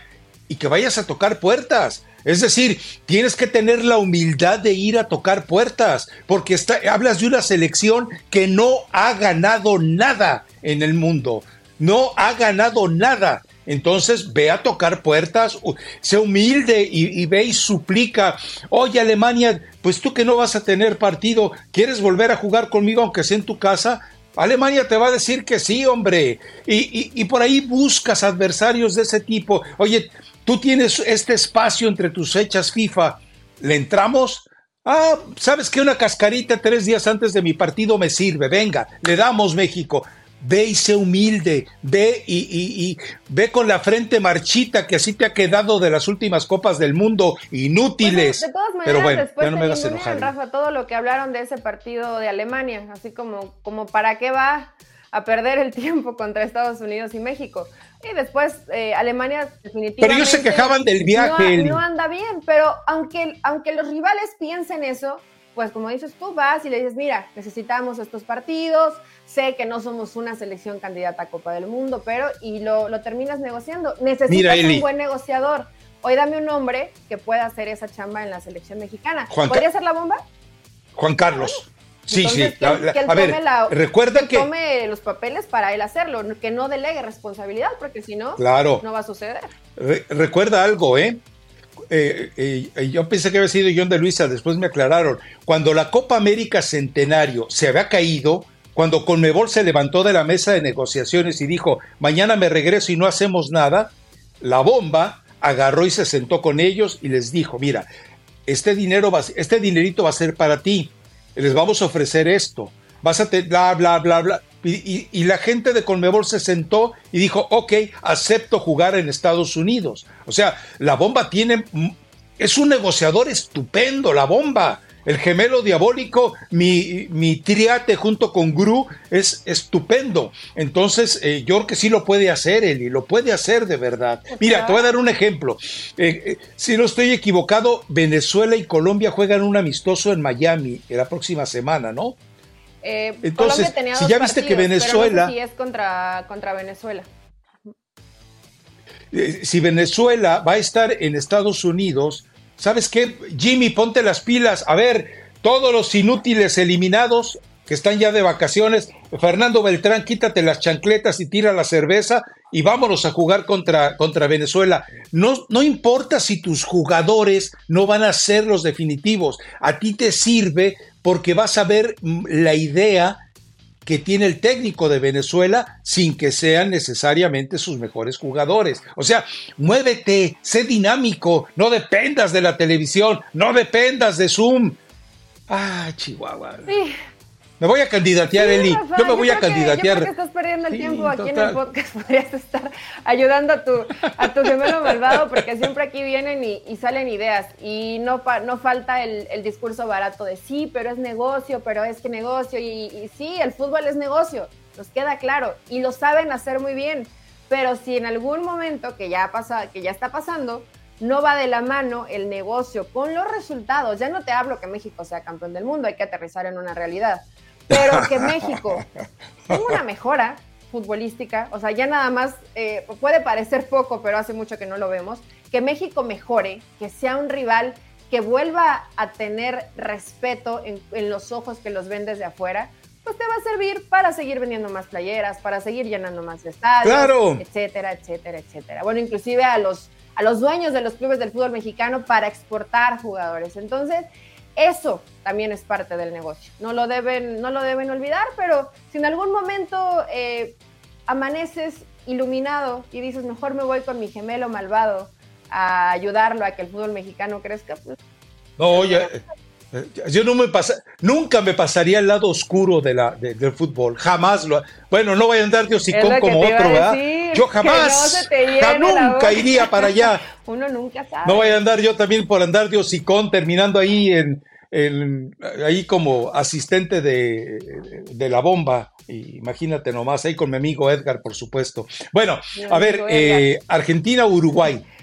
S1: y que vayas a tocar puertas. Es decir, tienes que tener la humildad de ir a tocar puertas, porque hablas de una selección que no ha ganado nada en el mundo, no ha ganado nada. Entonces ve a tocar puertas, sé humilde y, ve y suplica, oye Alemania, pues tú que no vas a tener partido, ¿quieres volver a jugar conmigo aunque sea en tu casa? Alemania te va a decir que sí, hombre. Y, por ahí buscas adversarios de ese tipo. Oye, tú tienes este espacio entre tus fechas FIFA. ¿Le entramos? Ah, ¿sabes que Una cascarita tres días antes de mi partido me sirve. Venga, le damos México ve y sé humilde, ve y, ve con la frente marchita que así te ha quedado de las últimas copas del mundo, inútiles.
S2: de todas maneras, Pero bueno, después ya no me hagas enojar. Rafa, todo lo que hablaron de ese partido de Alemania, así como, como para qué va a perder el tiempo contra Estados Unidos y México. Y después eh, Alemania definitivamente...
S1: Pero ellos se quejaban del viaje.
S2: No, no anda bien, pero aunque, aunque los rivales piensen eso, pues como dices tú, vas y le dices, mira, necesitamos estos partidos, sé que no somos una selección candidata a Copa del Mundo, pero y lo, terminas negociando. Necesitas un buen negociador. Hoy dame un hombre que pueda hacer esa chamba en la selección mexicana. ¿Podría ser la bomba?
S1: Juan Carlos. Sí, sí.
S2: Que, a ver, recuerda que, tome los papeles para él hacerlo, que no delegue responsabilidad, porque si no, no va a suceder.
S1: recuerda algo, ¿eh? eh, eh, yo pensé que había sido John de Luisa, después me aclararon, cuando la Copa América Centenario se había caído, cuando Conmebol se levantó de la mesa de negociaciones y dijo, mañana me regreso y no hacemos nada, la bomba agarró y se sentó con ellos y les dijo, mira, este dinero va, este dinerito va a ser para ti, les vamos a ofrecer esto, vas a tener bla, bla, bla, bla. Y, la gente de Conmebol se sentó y dijo, ok, acepto jugar en Estados Unidos. O sea, la bomba tiene, es un negociador estupendo, la bomba. El gemelo diabólico, mi, mi triate junto con Gru es estupendo. Entonces, eh, yo creo que sí lo puede hacer, Eli, lo puede hacer de verdad. Mira, te voy a dar un ejemplo. Eh, eh, si no estoy equivocado, Venezuela y Colombia juegan un amistoso en Miami la próxima semana, ¿no?
S2: Entonces, si ya viste que Venezuela. es contra, contra Venezuela.
S1: Si Venezuela va a estar en Estados Unidos, ¿Sabes qué? Jimmy, ponte las pilas. A ver, todos los inútiles eliminados que están ya de vacaciones. Fernando Beltrán, quítate las chancletas y tira la cerveza y vámonos a jugar contra, contra Venezuela. No, no importa si tus jugadores no van a ser los definitivos. A ti te sirve porque vas a ver mm, la idea que tiene el técnico de Venezuela sin que sean necesariamente sus mejores jugadores. O sea, muévete, sé dinámico, no dependas de la televisión, no dependas de Zoom. Ah, Chihuahua. Sí. Me voy a candidatear, Eli. yo me voy a candidatear. yo
S2: creo que estás perdiendo el tiempo aquí en el podcast. Podrías estar ayudando a tu, a tu gemelo malvado, porque siempre aquí vienen y, salen ideas. Y no, no falta el, discurso barato de sí, pero es negocio, pero es que negocio. Y, y sí, el fútbol es negocio, nos queda claro. Y lo saben hacer muy bien. Pero si en algún momento que ya, pasa, que ya está pasando, no va de la mano el negocio con los resultados. Ya no te hablo que México sea campeón del mundo, hay que aterrizar en una realidad pero que México tenga una mejora futbolística, o sea, ya nada más eh, puede parecer poco, pero hace mucho que no lo vemos, que México mejore, que sea un rival que vuelva a tener respeto en, los ojos que los ven desde afuera, pues te va a servir para seguir vendiendo más playeras, para seguir llenando más estadios, etcétera, etcétera, etcétera. Bueno, inclusive a los, a los dueños de los clubes del fútbol mexicano para exportar jugadores. Entonces, eso también es parte del negocio. No lo deben, no lo deben olvidar, pero si en algún momento eh, amaneces iluminado y dices, mejor me voy con mi gemelo malvado a ayudarlo a que el fútbol mexicano crezca, pues...
S1: No, oye, eh, yo no me pasa, nunca me pasaría al lado oscuro de la, del fútbol, jamás lo. Bueno, no voy a andar de hocicón como otro, ¿verdad? Yo jamás, nunca iría para allá.
S2: Uno nunca sabe.
S1: No voy a andar yo también por andar de hocicón, terminando ahí en, ahí como asistente de, de la bomba. Imagínate nomás, ahí con mi amigo Edgar, por supuesto. Bueno, a ver, eh, Argentina o Uruguay.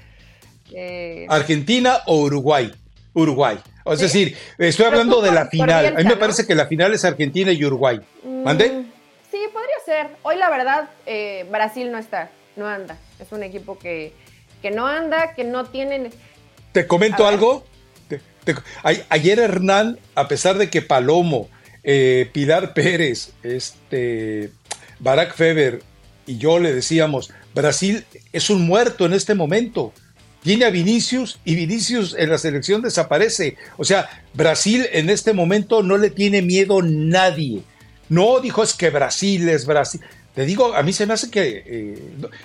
S1: Eh, Argentina o Uruguay. Uruguay. Es decir, estoy hablando de la final. A mí me parece que la final es Argentina y Uruguay. ¿Mande? Mm,
S2: sí, podría ser. Hoy la verdad, eh, Brasil no está, no anda. Es un equipo que, que no anda, que no tienen...
S1: ¿Te comento algo? ayer Hernán, a pesar de que Palomo, eh, Pilar Pérez, este, Barack Feber y yo le decíamos, Brasil es un muerto en este momento. Viene a Vinicius y Vinicius en la selección desaparece. O sea, Brasil en este momento no le tiene miedo nadie. No dijo es que Brasil es Brasil. Te digo, a mí se me hace que... Eh,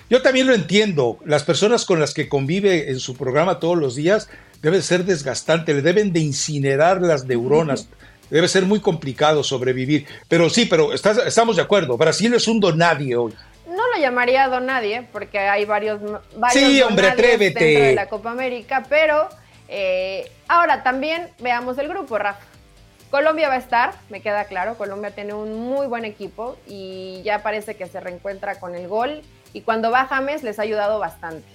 S1: yo también lo entiendo. Las personas con las que convive en su programa todos los días debe ser desgastante. Le deben de incinerar las neuronas. Debe ser muy complicado sobrevivir. Pero sí, pero estamos de acuerdo. Brasil es un donadie hoy
S2: no lo llamaría don nadie, porque hay varios, varios
S1: sí, hombre, atrévete.
S2: dentro de la Copa América, pero eh, ahora también veamos el grupo, Rafa. Colombia va a estar, me queda claro, Colombia tiene un muy buen equipo y ya parece que se reencuentra con el gol y cuando va James les ha ayudado bastante.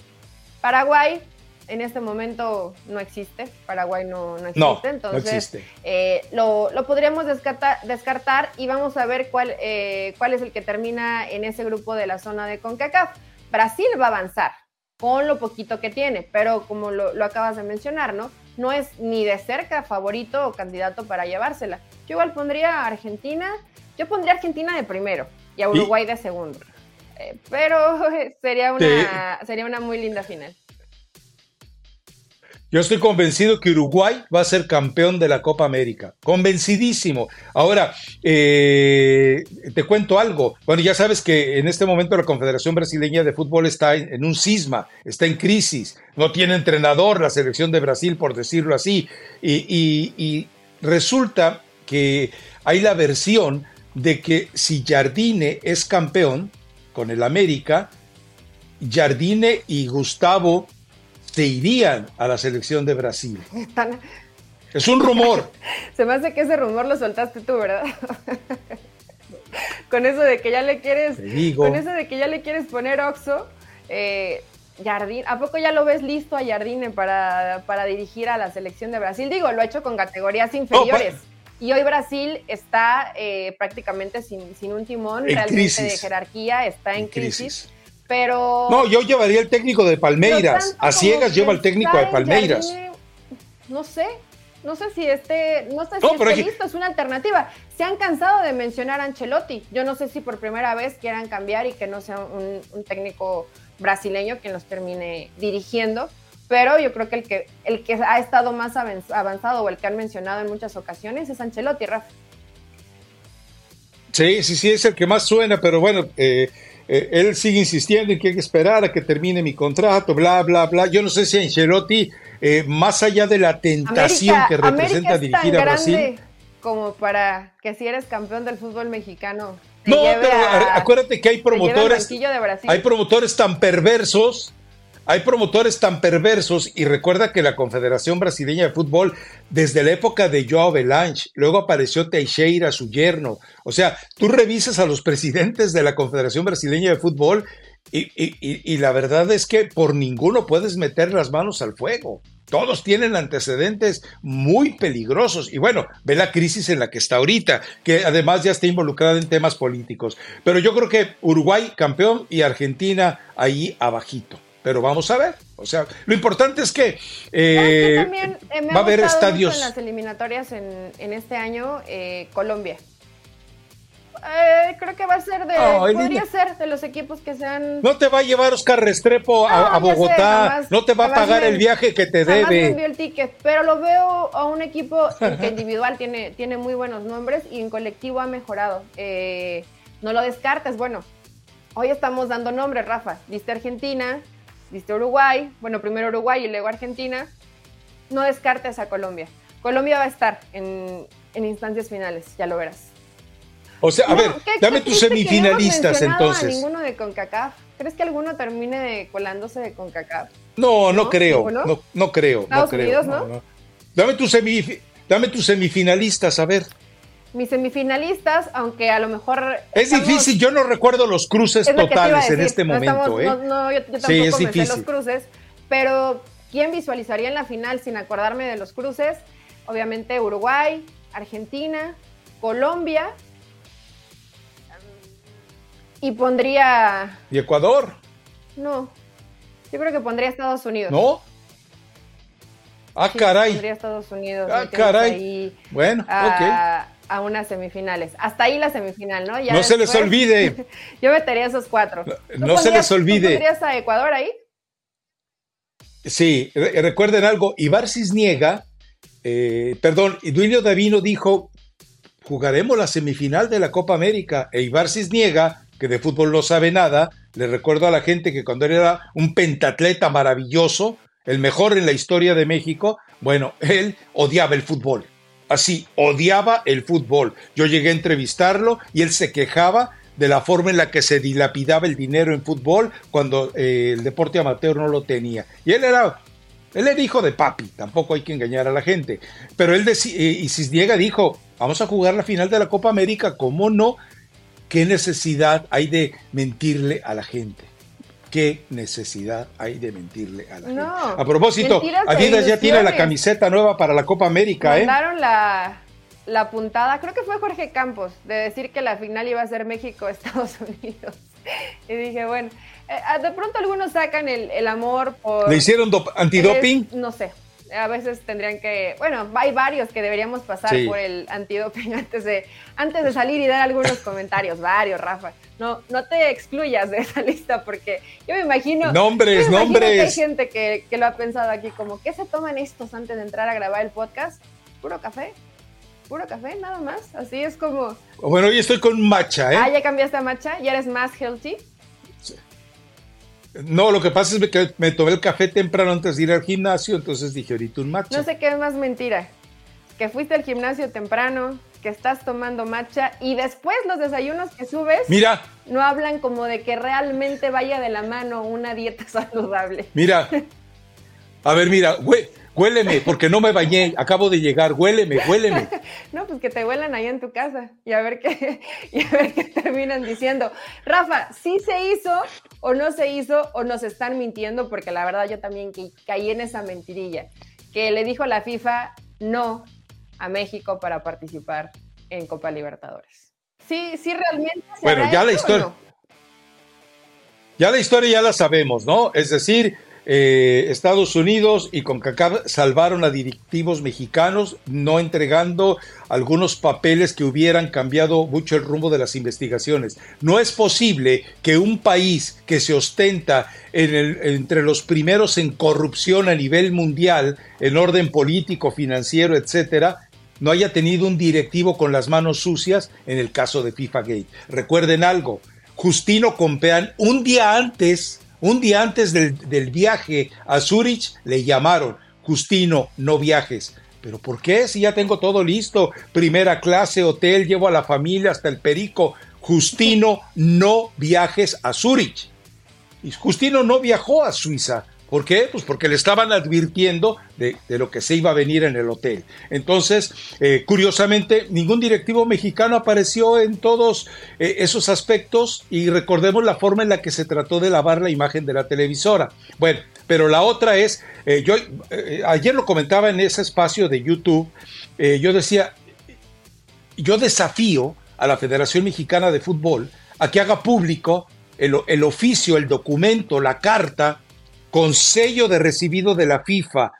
S2: Paraguay en este momento no existe, Paraguay no, no existe, entonces eh, lo, podríamos descartar, descartar, y vamos a ver cuál, eh, cuál es el que termina en ese grupo de la zona de CONCACAF. Brasil va a avanzar con lo poquito que tiene, pero como lo, lo acabas de mencionar, ¿no? No es ni de cerca favorito o candidato para llevársela. Yo igual pondría a Argentina, yo pondría a Argentina de primero y a Uruguay de segundo. Eh, pero sería una, sería una muy linda final.
S1: Yo estoy convencido que Uruguay va a ser campeón de la Copa América. Convencidísimo. Ahora, eh, te cuento algo. Bueno, ya sabes que en este momento la Confederación Brasileña de Fútbol está en, un cisma, está en crisis. No tiene entrenador la selección de Brasil, por decirlo así. y resulta que hay la versión de que si Jardine es campeón con el América, Jardine y Gustavo se irían a la selección de Brasil. Es un rumor.
S2: Se me hace que ese rumor lo soltaste tú, ¿verdad? con eso de que ya le quieres, con eso de que ya le quieres poner Oxo, eh, Jardine, ¿a poco ya lo ves listo a Jardine para, para, dirigir a la selección de Brasil? Digo, lo ha hecho con categorías inferiores. y hoy Brasil está eh, prácticamente sin, sin, un timón realmente de jerarquía, está en, crisis pero...
S1: No, yo llevaría el técnico de Palmeiras. A ciegas lleva el técnico de Palmeiras.
S2: no sé, no sé si este, no sé si esté listo, es una alternativa. Se han cansado de mencionar a Ancelotti. Yo no sé si por primera vez quieran cambiar y que no sea un, técnico brasileño quien los termine dirigiendo. Pero yo creo que el que el que ha estado más avanzado o el que han mencionado en muchas ocasiones es Ancelotti, Rafa.
S1: Sí, sí, sí, es el que más suena, pero bueno, eh, eh, él sigue insistiendo en que hay que esperar a que termine mi contrato, bla, bla, bla. Yo no sé si Ancelotti, eh, más allá de la tentación que representa dirigir a Brasil.
S2: Como para que si eres campeón del fútbol mexicano.
S1: no, pero acuérdate que hay promotores. Hay promotores tan perversos hay promotores tan perversos y recuerda que la Confederación Brasileña de Fútbol, desde la época de Joao Belange, luego apareció Teixeira, su yerno. O sea, tú revisas a los presidentes de la Confederación Brasileña de Fútbol y, y la verdad es que por ninguno puedes meter las manos al fuego. Todos tienen antecedentes muy peligrosos. Y bueno, ve la crisis en la que está ahorita, que además ya está involucrada en temas políticos. Pero yo creo que Uruguay campeón y Argentina ahí abajito pero vamos a ver. O sea, lo importante es que, eh, también, eh, va a haber estadios.
S2: en las eliminatorias en, este año, eh, Colombia. creo que va a ser de. podría ser de los equipos que sean.
S1: No te va a llevar Oscar Restrepo a, Bogotá. no te va a pagar el viaje que te debe.
S2: Me el ticket, pero lo veo a un equipo que individual tiene, tiene muy buenos nombres y en colectivo ha mejorado. no lo descartes. Bueno, hoy estamos dando nombres, Rafa. Viste Argentina, Viste Uruguay, bueno, primero Uruguay y luego Argentina. No descartes a Colombia. Colombia va a estar en, instancias finales, ya lo verás.
S1: O sea, a ver, dame tus semifinalistas entonces.
S2: A ninguno de CONCACAF. ¿Crees que alguno termine de colándose de CONCACAF?
S1: No, no, creo. No? no, creo. no creo. ¿no? Dame tus, dame tus semifinalistas, a ver
S2: mis semifinalistas, aunque a lo mejor...
S1: Es difícil, yo no recuerdo los cruces totales en este momento. ¿eh?
S2: No, yo, tampoco sí, es difícil. los cruces, pero ¿quién visualizaría en la final sin acordarme de los cruces? Obviamente Uruguay, Argentina, Colombia y pondría...
S1: ¿Y Ecuador?
S2: No, yo creo que pondría Estados Unidos.
S1: ¿No? Ah, caray.
S2: Pondría Estados Unidos.
S1: Ah, caray. bueno, ok
S2: a unas semifinales. Hasta ahí la semifinal, ¿no?
S1: no se les olvide.
S2: yo metería esos cuatro.
S1: No, se les olvide.
S2: ¿Pondrías a Ecuador ahí?
S1: Sí, recuerden algo, Ibar Cisniega, eh, perdón, Duilio Davino dijo, jugaremos la semifinal de la Copa América, e Ibar Cisniega, que de fútbol no sabe nada, le recuerdo a la gente que cuando era un pentatleta maravilloso, el mejor en la historia de México, bueno, él odiaba el fútbol así, odiaba el fútbol. Yo llegué a entrevistarlo y él se quejaba de la forma en la que se dilapidaba el dinero en fútbol cuando eh, el deporte amateur no lo tenía. Y él era, él era hijo de papi, tampoco hay que engañar a la gente. Pero él decía, eh, y Cisniega dijo, vamos a jugar la final de la Copa América, ¿cómo no? ¿Qué necesidad hay de mentirle a la gente? Qué necesidad hay de mentirle a la gente. A propósito, Adidas ya tiene la camiseta nueva para la Copa América,
S2: ¿eh? Mandaron la, la puntada, creo que fue Jorge Campos, de decir que la final iba a ser México-Estados Unidos. y dije, bueno, eh, ah, de pronto algunos sacan el, amor por...
S1: ¿Le hicieron antidoping?
S2: no sé. A veces tendrían que, bueno, hay varios que deberíamos pasar por el antidoping antes de, antes de salir y dar algunos comentarios, varios, Rafa. No, no te excluyas de esa lista porque yo me imagino,
S1: nombres, nombres. Que
S2: hay gente que, que lo ha pensado aquí como, ¿qué se toman estos antes de entrar a grabar el podcast? Puro café, puro café, nada más. Así es como.
S1: Bueno, hoy estoy con matcha, ¿eh?
S2: Ah, ya cambiaste a matcha, ya eres más healthy.
S1: No, lo que pasa es que me tomé el café temprano antes de ir al gimnasio, entonces dije ahorita un matcha.
S2: No sé qué es más mentira. Que fuiste al gimnasio temprano, que estás tomando matcha y después los desayunos que subes.
S1: Mira.
S2: No hablan como de que realmente vaya de la mano una dieta saludable.
S1: Mira. A ver, mira, güey Huéleme, porque no me bañé, acabo de llegar, huéleme, huéleme.
S2: No, pues que te huelan ahí en tu casa y a ver qué, y a ver qué terminan diciendo. Rafa, ¿sí se hizo o no se hizo o nos están mintiendo? Porque la verdad yo también caí en esa mentirilla, que le dijo la FIFA no a México para participar en Copa Libertadores. Sí, sí, realmente.
S1: bueno, ya la historia. Ya la historia ya la sabemos, ¿no? Es decir, eh, Estados Unidos y CONCACAF salvaron a directivos mexicanos no entregando algunos papeles que hubieran cambiado mucho el rumbo de las investigaciones. No es posible que un país que se ostenta entre los primeros en corrupción a nivel mundial, en orden político, financiero, etcétera, no haya tenido un directivo con las manos sucias en el caso de FIFA Gate. Recuerden algo, Justino Compeán un día antes un día antes del, viaje a Zurich le llamaron, Justino, no viajes. ¿Pero por qué? Si ya tengo todo listo. Primera clase, hotel, llevo a la familia hasta el Perico. Justino, no viajes a Zurich. Y Justino no viajó a Suiza. ¿Por qué? Pues porque le estaban advirtiendo de, lo que se iba a venir en el hotel. Entonces, eh, curiosamente, ningún directivo mexicano apareció en todos eh, esos aspectos y recordemos la forma en la que se trató de lavar la imagen de la televisora. Bueno, pero la otra es, eh, yo ayer lo comentaba en ese espacio de YouTube, yo decía, yo desafío a la Federación Mexicana de Fútbol a que haga público el oficio, el documento, la carta, con sello de recibido de la FIFA,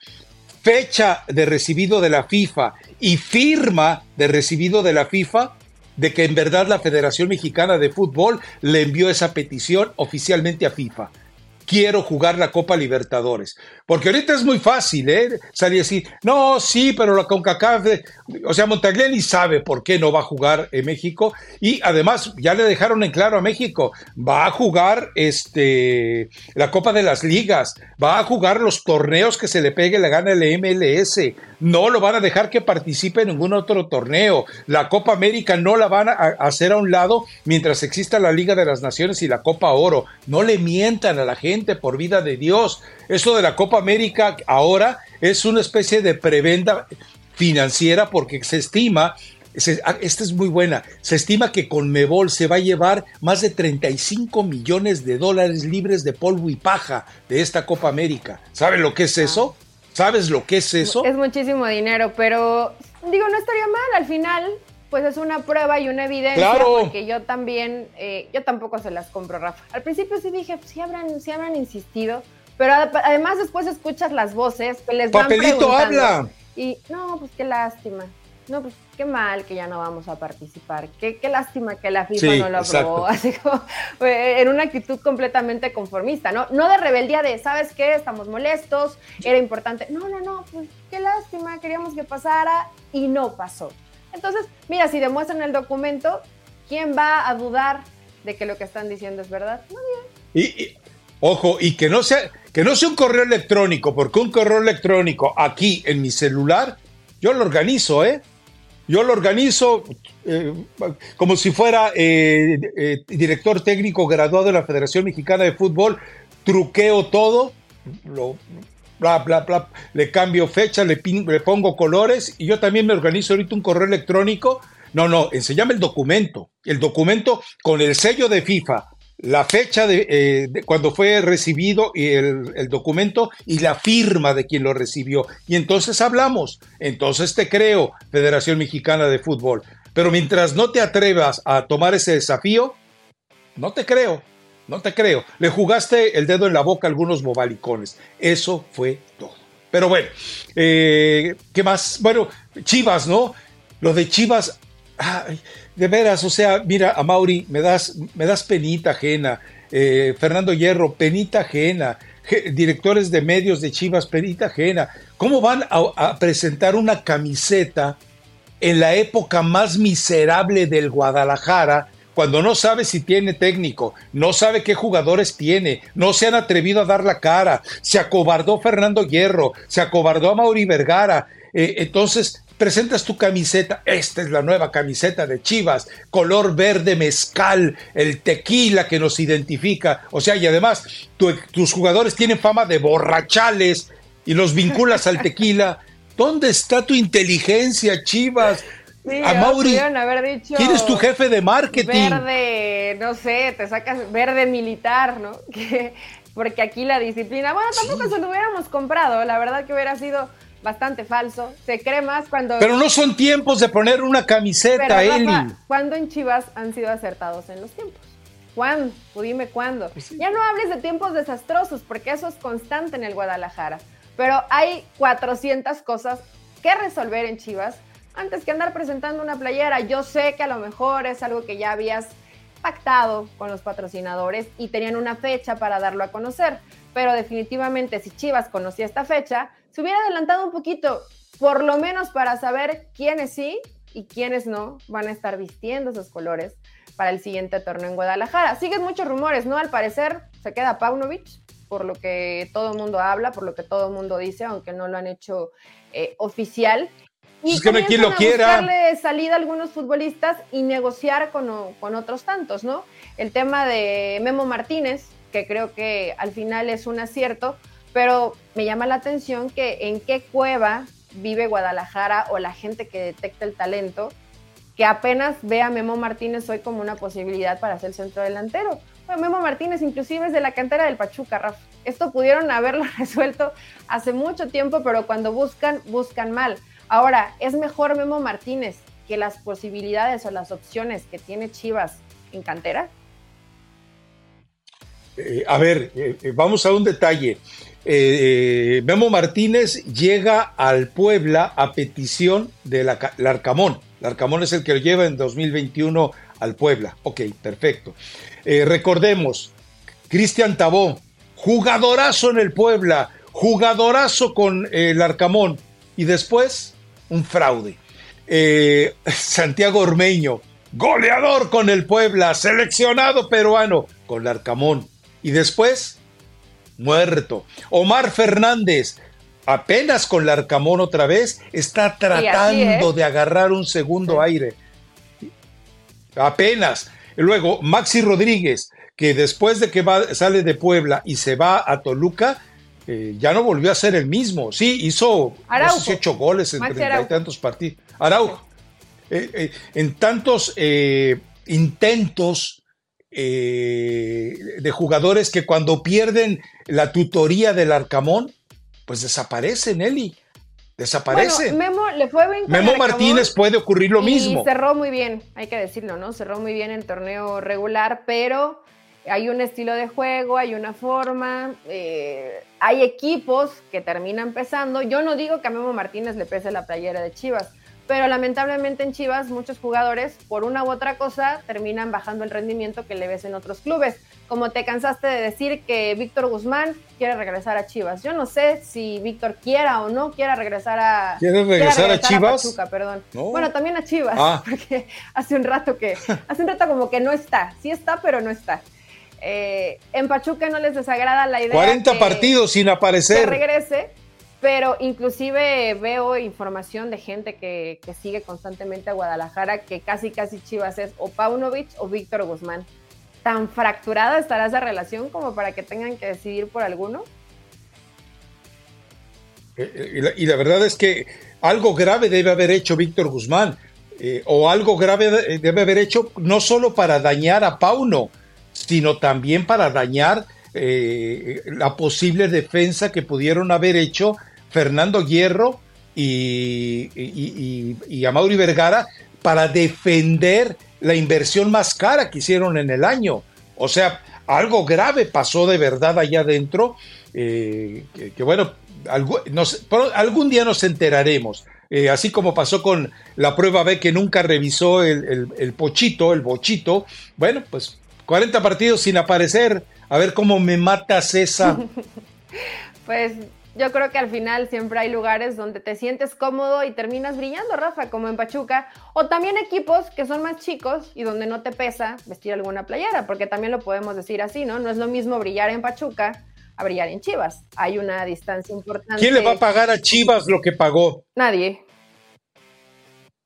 S1: fecha de recibido de la FIFA y firma de recibido de la FIFA de que en verdad la Federación Mexicana de Fútbol le envió esa petición oficialmente a FIFA quiero jugar la Copa Libertadores. Porque ahorita es muy fácil, ¿eh? Salir así, no, sí, pero la CONCACAF, o sea, Montagliani sabe por qué no va a jugar en México. Y además ya le dejaron en claro a México, va a jugar este, la Copa de las Ligas, va a jugar los torneos que se le pegue la gana el MLS, no lo van a dejar que participe en ningún otro torneo, la Copa América no la van a hacer a un lado mientras exista la Liga de las Naciones y la Copa Oro, no le mientan a la gente por vida de Dios. Eso de la Copa América ahora es una especie de prebenda financiera porque se estima, ah, esta es muy buena, se estima que con Mebol se va a llevar más de 35 millones de dólares libres de polvo y paja de esta Copa América. ¿Saben lo que es eso? ¿Sabes lo que es eso?
S2: Es muchísimo dinero, pero digo, no estaría mal al final pues es una prueba y una evidencia porque yo también, eh, yo tampoco se las compro, Rafa. Al principio sí dije, pues, sí habrán, sí habrán insistido, pero además después escuchas las voces que les van
S1: Papelito habla.
S2: Y no, pues qué lástima. No, pues qué mal que ya no vamos a participar. Qué, qué lástima que la FIFA no lo aprobó. Así como eh, en una actitud completamente conformista, ¿no? No de rebeldía de, ¿sabes qué? Estamos molestos, era importante. No, no, no, pues qué lástima, queríamos que pasara y no pasó. Entonces, mira, si demuestran el documento, ¿quién va a dudar de que lo que están diciendo es verdad?
S1: Nadie. Y, ojo, y que no sea que no sea un correo electrónico, porque un correo electrónico aquí en mi celular, yo lo organizo, ¿eh? Yo lo organizo eh, como si fuera eh, eh, director técnico graduado de la Federación Mexicana de Fútbol, truqueo todo, lo, bla, bla, bla, le cambio fecha, le, le pongo colores y yo también me organizo ahorita un correo electrónico. No, no, enséñame el documento, el documento con el sello de FIFA, la fecha de, eh, cuando fue recibido y el, documento y la firma de quien lo recibió. Y entonces hablamos. Entonces te creo, Federación Mexicana de Fútbol. Pero mientras no te atrevas a tomar ese desafío, no te creo. No te creo. Le jugaste el dedo en la boca a algunos bobalicones. Eso fue todo. Pero bueno, eh, ¿qué más? Bueno, Chivas, ¿no? Lo de Chivas, de veras, o sea, mira, a Mauri, me das, me das penita ajena. Eh, Fernando Hierro, penita ajena. directores de medios de Chivas, penita ajena. ¿Cómo van a presentar una camiseta en la época más miserable del Guadalajara? cuando no sabe si tiene técnico, no sabe qué jugadores tiene, no se han atrevido a dar la cara, se acobardó Fernando Hierro, se acobardó a Mauri Vergara. Eh, entonces, presentas tu camiseta, esta es la nueva camiseta de Chivas, color verde mezcal, el tequila que nos identifica, o sea, y además tus jugadores tienen fama de borrachales y los vinculas al tequila. ¿Dónde está tu inteligencia, Chivas?
S2: a Mauri, haber dicho
S1: ¿quién es tu jefe de marketing?
S2: Verde, no sé, te sacas verde militar, ¿no? porque aquí la disciplina, bueno, tampoco se lo hubiéramos comprado, la verdad que hubiera sido bastante falso. Se cree más cuando.
S1: Pero no son tiempos de poner una camiseta, Eli.
S2: ¿Cuándo en Chivas han sido acertados en los tiempos? ¿Cuándo? dime cuándo. Pues ya no hables de tiempos desastrosos, porque eso es constante en el Guadalajara. Pero hay 400 cosas que resolver en Chivas antes que andar presentando una playera. Yo sé que a lo mejor es algo que ya habías pactado con los patrocinadores y tenían una fecha para darlo a conocer, pero definitivamente si Chivas conocía esta fecha, se hubiera adelantado un poquito, por lo menos para saber quiénes sí y quiénes no van a estar vistiendo esos colores para el siguiente torneo en Guadalajara. Siguen muchos rumores, ¿no? Al parecer se queda Paunovic, por lo que todo el mundo habla, por lo que todo el mundo dice, aunque no lo han hecho eh, oficial. Y es que no hay quien lo quiera. darle salida a algunos futbolistas y negociar con, con, otros tantos, ¿no? El tema de Memo Martínez, que creo que al final es un acierto, pero me llama la atención que en qué cueva vive Guadalajara o la gente que detecta el talento, que apenas ve a Memo Martínez hoy como una posibilidad para ser centro delantero. Memo Martínez inclusive es de la cantera del Pachuca, Rafa. Esto pudieron haberlo resuelto hace mucho tiempo, pero cuando buscan, buscan mal. Ahora, ¿es mejor Memo Martínez que las posibilidades o las opciones que tiene Chivas en cantera?
S1: Eh, a ver, eh, eh, vamos a un detalle. Memo Martínez llega al Puebla a petición del Arcamón. El Arcamón es el que lo lleva en 2021 al Puebla. Ok, perfecto. recordemos, Cristian Tabó, jugadorazo en el Puebla, jugadorazo con el Arcamón. Y después un fraude. Santiago Ormeño, goleador con el Puebla, seleccionado peruano con Larcamón. Y después, muerto. Omar Fernández, apenas con Larcamón otra vez, está tratando de agarrar un segundo aire. Apenas. Luego, Maxi Rodríguez, que después de que va, sale de Puebla y se va a Toluca, eh, ya no volvió a ser el mismo. Sí, hizo 18 goles en treinta y tantos partidos. Araujo. Eh, eh, en tantos intentos de jugadores que cuando pierden la tutoría del Arcamón, pues desaparecen, Eli. Desaparecen.
S2: Memo le fue bien
S1: Memo Martínez puede ocurrir lo mismo.
S2: Cerró muy bien, hay que decirlo, ¿no? Cerró muy bien el torneo regular, pero hay un estilo de juego, hay una forma, eh, hay equipos que terminan empezando. Yo no digo que a Memo Martínez le pese la playera de Chivas, pero lamentablemente en Chivas muchos jugadores, por una u otra cosa, terminan bajando el rendimiento que le ves en otros clubes. Como te cansaste de decir que Víctor Guzmán quiere regresar a Chivas. Yo no sé si Víctor quiera o no quiera regresar a.
S1: ¿Quiere regresar, a Chivas?
S2: perdón. Bueno, también a Chivas, ah. porque hace un rato que, hace un rato como que no está. Sí está, pero no está. Eh, en Pachuca no les desagrada la idea.
S1: 40 partidos sin aparecer.
S2: Que regrese, pero inclusive veo información de gente que, sigue constantemente a Guadalajara que casi casi Chivas es o Paunovic o Víctor Guzmán. ¿Tan fracturada estará esa relación como para que tengan que decidir por alguno?
S1: Eh, eh, y la, verdad es que algo grave debe haber hecho Víctor Guzmán, o algo grave debe haber hecho no solo para dañar a Pauno, sino también para dañar eh, la posible defensa que pudieron haber hecho Fernando Hierro y, y, y, Amaury Vergara para defender la inversión más cara que hicieron en el año. O sea, algo grave pasó de verdad allá adentro, eh, que, bueno, algún día nos enteraremos. Eh, así como pasó con la prueba B que nunca revisó el, pochito, el bochito. Bueno, pues 40 partidos sin aparecer. A ver cómo me matas esa.
S2: pues yo creo que al final siempre hay lugares donde te sientes cómodo y terminas brillando, Rafa, como en Pachuca, o también equipos que son más chicos y donde no te pesa vestir alguna playera, porque también lo podemos decir así, ¿no? No es lo mismo brillar en Pachuca a brillar en Chivas. Hay una distancia importante.
S1: ¿Quién le va a pagar a Chivas lo que pagó?
S2: Nadie.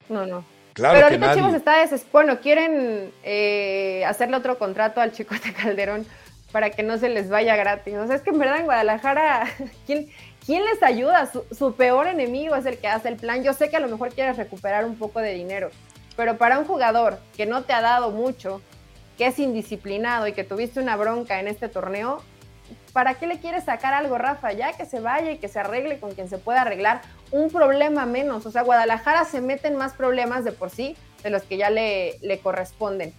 S2: No, no. Claro Pero ahorita Chivas está desesperado. Bueno, quieren eh, hacerle otro contrato al Chicote Calderón para que no se les vaya gratis. O sea, es que en verdad en Guadalajara, ¿quién, quién les ayuda? Su, peor enemigo es el que hace el plan. Yo sé que a lo mejor quieres recuperar un poco de dinero, pero para un jugador que no te ha dado mucho, que es indisciplinado y que tuviste una bronca en este torneo, ¿para qué le quieres sacar algo, Rafa? Ya que se vaya y que se arregle con quien se pueda arreglar. Un problema menos. O sea, Guadalajara se mete en más problemas de por sí de los que ya le, le corresponden.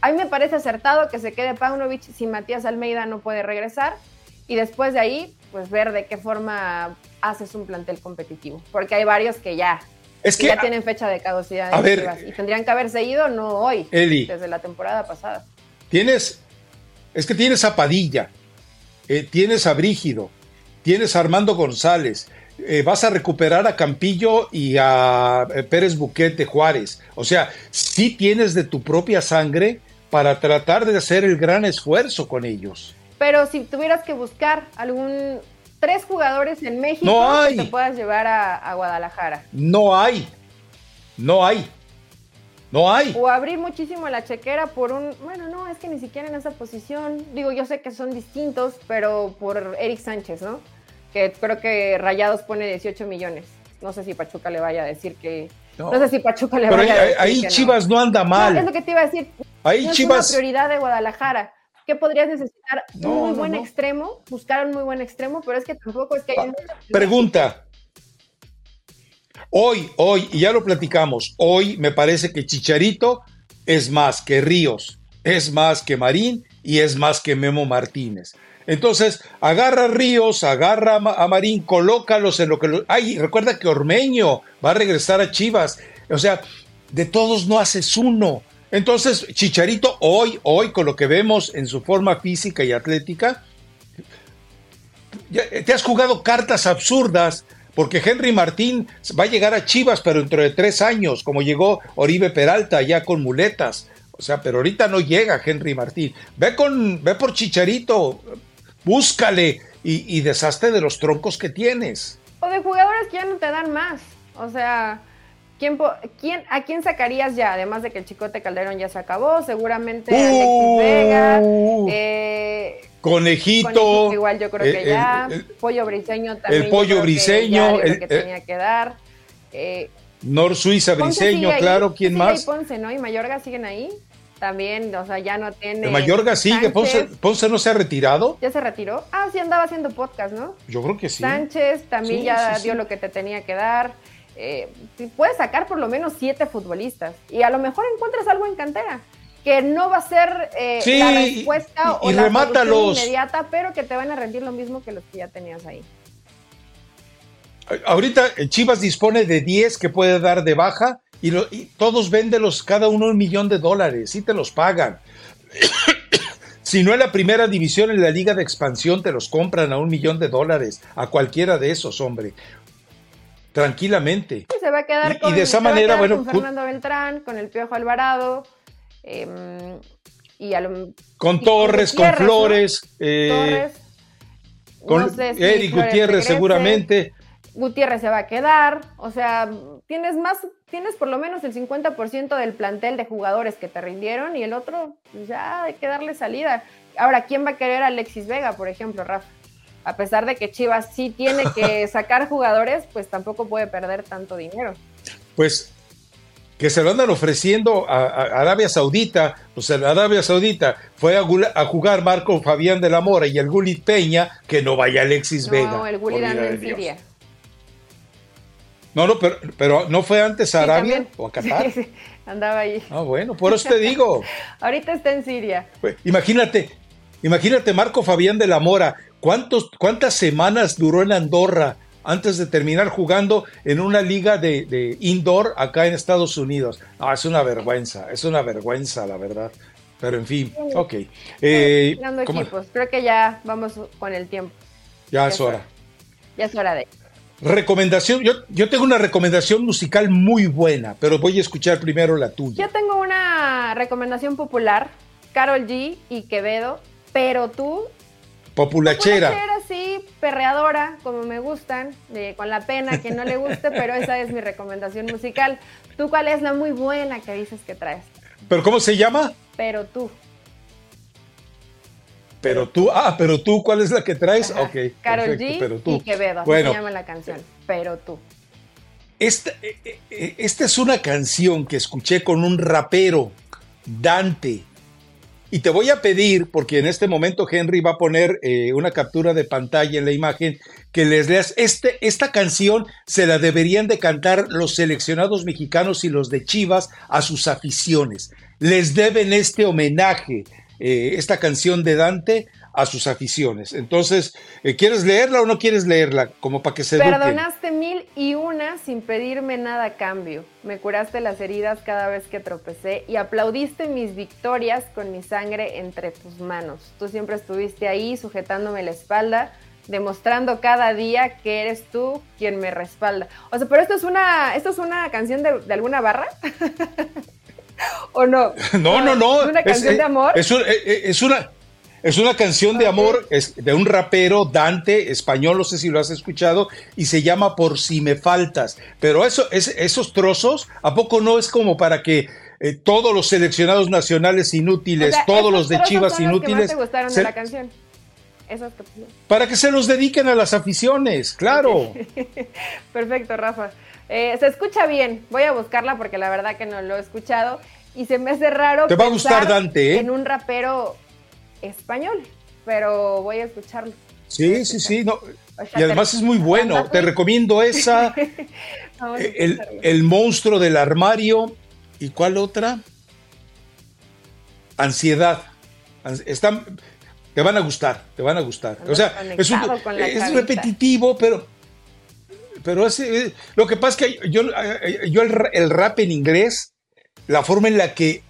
S2: A mí me parece acertado que se quede Paunovic si Matías Almeida no puede regresar y después de ahí, pues ver de qué forma haces un plantel competitivo, porque hay varios que ya, es que, ya tienen fecha de caducidad y tendrían que haberse ido no hoy, desde la temporada pasada.
S1: Tienes, es que tienes a Padilla, eh, tienes a Brígido, tienes a Armando González, eh, vas a recuperar a Campillo y a eh, Pérez Buquete Juárez. O sea, sí tienes de tu propia sangre para tratar de hacer el gran esfuerzo con ellos.
S2: Pero si tuvieras que buscar algún tres jugadores en México que te puedas llevar a, Guadalajara.
S1: No hay. No hay. No hay.
S2: O abrir muchísimo la chequera por un. Bueno, no, es que ni siquiera en esa posición. Digo, yo sé que son distintos, pero por Eric Sánchez, ¿no? Que creo que Rayados pone 18 millones. No sé si Pachuca le vaya a decir que. No, sé si Pachuca le vaya a decir.
S1: Ahí Chivas no. anda mal.
S2: es lo que te iba a decir.
S1: Ahí
S2: no
S1: Chivas.
S2: Es una prioridad de Guadalajara. ¿Qué podrías necesitar? un muy buen extremo, buscar un muy buen extremo, pero es que tampoco es que haya.
S1: Pregunta. Hoy, hoy, y ya lo platicamos, hoy me parece que Chicharito es más que Ríos, es más que Marín y es más que Memo Martínez. Entonces, agarra a Ríos, agarra a Marín, colócalos en lo que... Lo... Ay, recuerda que Ormeño va a regresar a Chivas. O sea, de todos no haces uno. Entonces, Chicharito hoy, hoy, con lo que vemos en su forma física y atlética, te has jugado cartas absurdas, porque Henry Martín va a llegar a Chivas, pero dentro de tres años, como llegó Oribe Peralta ya con muletas. O sea, pero ahorita no llega Henry Martín. Ve con, ve por Chicharito, búscale y, y deshazte de los troncos que tienes.
S2: O de jugadores que ya no te dan más. O sea, ¿Quién, quién, ¿A quién sacarías ya? Además de que el Chicote Calderón ya se acabó, seguramente Alexis uh. Vega, eh,
S1: Conejito,
S2: igual yo creo que ya, Pollo Briseño también.
S1: El Pollo Briseño,
S2: el que tenía que dar. Eh,
S1: Nor Suiza Briseño, claro, ¿quién más?
S2: Y Ponce, ¿no? Y Mayorga siguen ahí. También, o sea, ya no tiene.
S1: El Mayorga sigue, Ponce, Ponce, no se ha retirado.
S2: ¿Ya se retiró? Ah, sí, andaba haciendo podcast, ¿no?
S1: Yo creo que sí.
S2: Sánchez también ya dio lo que te tenía que dar eh, puedes sacar por lo menos siete futbolistas y a lo mejor encuentras algo en cantera que no va a ser eh, la respuesta o la inmediata, pero que te van a rendir lo mismo que los que ya tenías ahí.
S1: Ahorita Chivas dispone de 10 que puede dar de baja y, todos véndelos cada uno un millón de dólares y te los pagan. si no en la primera división en la liga de expansión te los compran a un millón de dólares a cualquiera de esos, hombre tranquilamente.
S2: se va a quedar con,
S1: y de esa manera, bueno,
S2: Fernando Beltrán, con el Piojo Alvarado, em, y
S1: con Torres, con Flores, eh, con Eric Gutiérrez seguramente.
S2: Gutiérrez se va a quedar, o sea, tienes más, tienes por lo menos el 50% del plantel de jugadores que te rindieron y el otro, pues ya hay que darle salida. Ahora, ¿quién va a querer a Alexis Vega, por ejemplo, Rafa? a pesar de que Chivas sí tiene que sacar jugadores, pues tampoco puede perder tanto dinero.
S1: Pues que se lo andan ofreciendo a, Arabia Saudita, pues Arabia Saudita fue a, jugar Marco Fabián de la Mora y el Gulit Peña, que no vaya Alexis Vega.
S2: No, el Gulit anda en Siria.
S1: No, no, pero, pero ¿no fue antes a Arabia o a Qatar?
S2: Sí, andaba ahí.
S1: Ah, bueno, por eso te digo.
S2: Ahorita está en Siria.
S1: Pues, imagínate, Imagínate Marco Fabián de la Mora, ¿cuántos, ¿cuántas semanas duró en Andorra antes de terminar jugando en una liga de, indoor acá en Estados Unidos? Ah, es una vergüenza, es una vergüenza, la verdad. Pero en fin, ok.
S2: Eh, equipos, creo que ya vamos con el tiempo.
S1: Ya, es hora.
S2: Ya es hora de.
S1: Recomendación, yo, yo tengo una recomendación musical muy buena, pero voy a escuchar primero la tuya.
S2: Yo tengo una recomendación popular, Carol G y Quevedo, pero tú...
S1: Populachera.
S2: Populachera, sí, perreadora, como me gustan, con la pena que no le guste, pero esa es mi recomendación musical. ¿Tú cuál es la muy buena que dices que traes?
S1: ¿Pero cómo se llama?
S2: Pero tú.
S1: Pero tú, ah, pero tú, ¿cuál es la que traes? Ok.
S2: Carol G pero tú. y Quevedo, así se llama la canción. Pero tú.
S1: Esta, eh, eh, eh, esta es una canción que escuché con un rapero, Dante. Y te voy a pedir, porque en este momento Henry va a poner una captura de pantalla en la imagen, que les leas. Este, esta canción se la deberían de cantar los seleccionados mexicanos y los de Chivas a sus aficiones. Les deben este homenaje eh, esta canción de Dante a sus aficiones. Entonces, eh, ¿quieres leerla o no quieres leerla? Como para que se
S2: Perdonaste mil y una sin pedirme nada a cambio. Me curaste las heridas cada vez que tropecé y aplaudiste mis victorias con mi sangre entre tus manos. Tú siempre estuviste ahí sujetándome la espalda, demostrando cada día que eres tú quien me respalda. O sea, pero esto es una, esto es una canción de, de alguna barra. ¿O no?
S1: No, no, no.
S2: ¿Es una canción de amor?
S1: Es, eh, eh, es, una, es una canción de amor es de un rapero, Dante, español, no sé si lo has escuchado, y se llama Por si me faltas. Pero eso, es, esos trozos, ¿a poco no es como para que eh, todos los seleccionados nacionales inútiles, todos los de Chivas inútiles...
S2: te gustaron de la canción?
S1: Para que se los dediquen a las aficiones, claro.
S2: Perfecto, Rafa. Eh, se escucha bien. Voy a buscarla porque la verdad que no lo he escuchado. Y se me hace raro.
S1: Te va a gustar Dante,
S2: ¿eh? En un rapero español. Pero voy a escucharlo.
S1: Sí, sí, sí. No. Y además es muy bueno. Te recomiendo esa. el, el monstruo del armario. ¿Y cuál otra? Ansiedad. Están, te van a gustar, te van a gustar. O sea, es, es repetitivo, pero pero ese, lo que pasa es que yo, yo el, rap en inglés, la forma en la que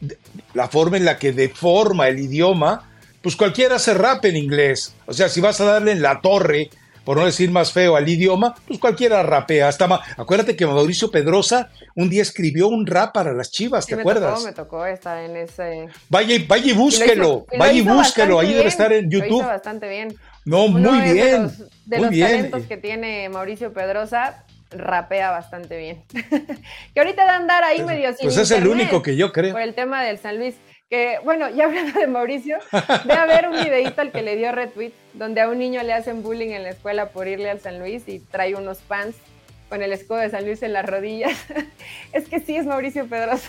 S1: la forma en la que deforma el idioma, pues cualquiera hace rap en inglés. O sea, si vas a darle en la torre, por no decir más feo al idioma, pues cualquiera rapea. Hasta Acuérdate que Mauricio Pedrosa un día escribió un rap para las chivas, ¿te acuerdas?
S2: Tocó, me tocó estar en ese.
S1: Vaya, vaya y búsquelo, vaya y búsquelo, ahí debe estar en YouTube. Lo hizo
S2: bastante bien.
S1: No, muy bien.
S2: De los, talentos que tiene Mauricio Pedrosa, rapea bastante bien. que ahorita de andar ahí medio sin
S1: Pues es el único que yo creo.
S2: Por el tema del San Luis. Que, bueno, ya hablando de Mauricio, de haber un videito al que le dio retweet, donde a un niño le hacen bullying en la escuela por irle al San Luis y trae unos pants con el escudo de San Luis en las rodillas. es que sí es Mauricio Pedrosa.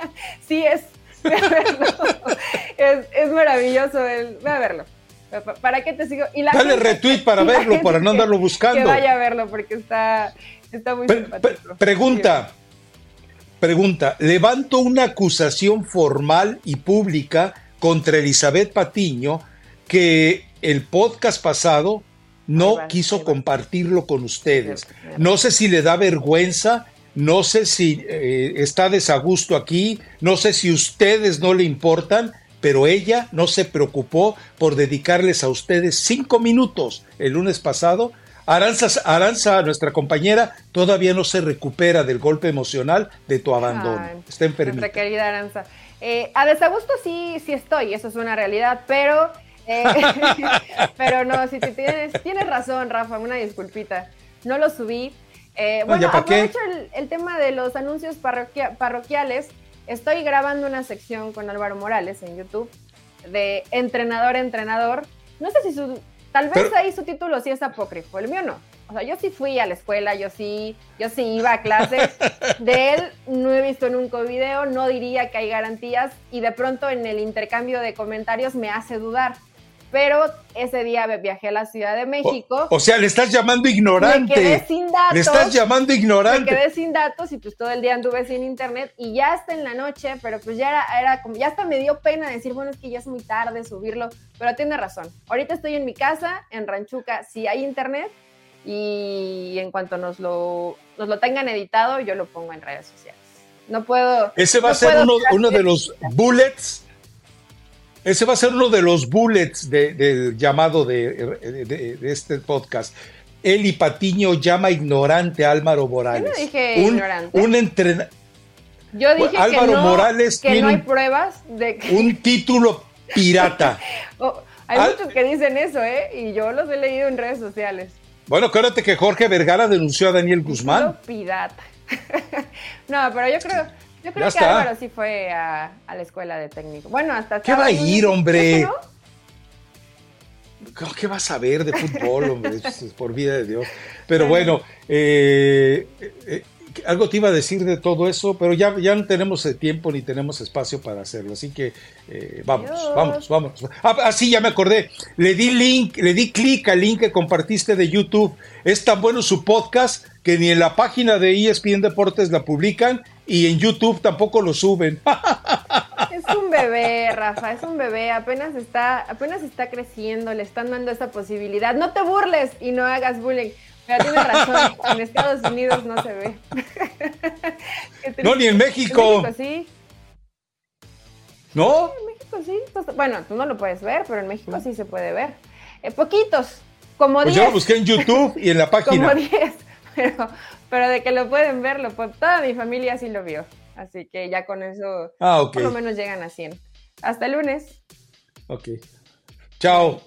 S2: sí es. es, es maravilloso. El, ve a verlo. ¿Para qué te sigo?
S1: Y la Dale retweet para verlo, para no andarlo buscando. Que
S2: vaya a verlo porque está, está muy simpático.
S1: pregunta, pregunta. Levanto una acusación formal y pública contra Elizabeth Patiño que el podcast pasado no quiso compartirlo con ustedes. No sé si le da vergüenza, no sé si eh, está desagusto aquí, no sé si ustedes no le importan, pero ella no se preocupó por dedicarles a ustedes cinco minutos el lunes pasado. Aranza, Aranza, nuestra compañera, todavía no se recupera del golpe emocional de tu abandono. Está enferma.
S2: Nuestra querida Aranza. Eh, a desagusto sí, sí estoy, eso es una realidad, pero, eh, pero no, si tienes, tienes razón, Rafa, una disculpita. No lo subí. Eh, bueno, aprovecho el, el, tema de los anuncios parroquiales Estoy grabando una sección con Álvaro Morales en YouTube de entrenador entrenador. No sé si su tal vez ahí su título sí es apócrifo, el mío no. O sea, yo sí fui a la escuela, yo sí, yo sí iba a clases. De él no he visto nunca un video, no diría que hay garantías y de pronto en el intercambio de comentarios me hace dudar. Pero ese día viajé a la Ciudad de México.
S1: O, sea, le estás llamando ignorante.
S2: Me quedé sin datos.
S1: Le estás llamando ignorante.
S2: Me quedé sin datos y pues todo el día anduve sin internet y ya hasta en la noche, pero pues ya era, era como, ya hasta me dio pena decir, bueno, es que ya es muy tarde subirlo, pero tiene razón. Ahorita estoy en mi casa, en Ranchuca, si hay internet y en cuanto nos lo, nos lo tengan editado, yo lo pongo en redes sociales. No puedo.
S1: Ese va a ser uno, uno de los bullets ese va a ser uno de los bullets del llamado de, este podcast. Eli Patiño llama ignorante a Álvaro Morales. Yo
S2: no dije un, ignorante.
S1: Un entrenador.
S2: Yo dije Álvaro que no, Morales que no hay pruebas de que...
S1: un título pirata.
S2: Oh, hay muchos que dicen eso, ¿eh? Y yo los he leído en redes sociales.
S1: Bueno, acuérdate que Jorge Vergara denunció a Daniel Guzmán.
S2: pirata. no, pero yo creo, yo creo que Álvaro sí fue a, la escuela de técnico. Bueno, hasta...
S1: ¿Qué va a ir, hombre? ¿Qué vas a ver de fútbol, hombre? Por vida de Dios. Pero bueno, eh, eh, algo te iba a decir de todo eso, pero ya, ya no tenemos tiempo ni tenemos espacio para hacerlo. Así que eh, vamos, vamos, vamos. Ah, ah, sí, ya me acordé. Le di link, le di clic al link que compartiste de YouTube. Es tan bueno su podcast que ni en la página de ESPN Deportes la publican y en YouTube tampoco lo suben.
S2: Es un bebé, Rafa, es un bebé, apenas está, apenas está creciendo, le están dando esa posibilidad. No te burles y no hagas bullying. Pero tienes razón, en Estados Unidos no se ve.
S1: no, ni en México.
S2: En México sí.
S1: ¿No?
S2: en México sí. Bueno, tú no lo puedes ver, pero en México sí se puede ver. Eh, poquitos, como 10. Pues
S1: yo lo busqué en YouTube y en la página.
S2: Como 10, pero, pero de que lo pueden ver, lo toda mi familia sí lo vio. Así que ya con eso,
S1: ah,
S2: por lo menos llegan a 100. Hasta el lunes.
S1: Ok. Chao.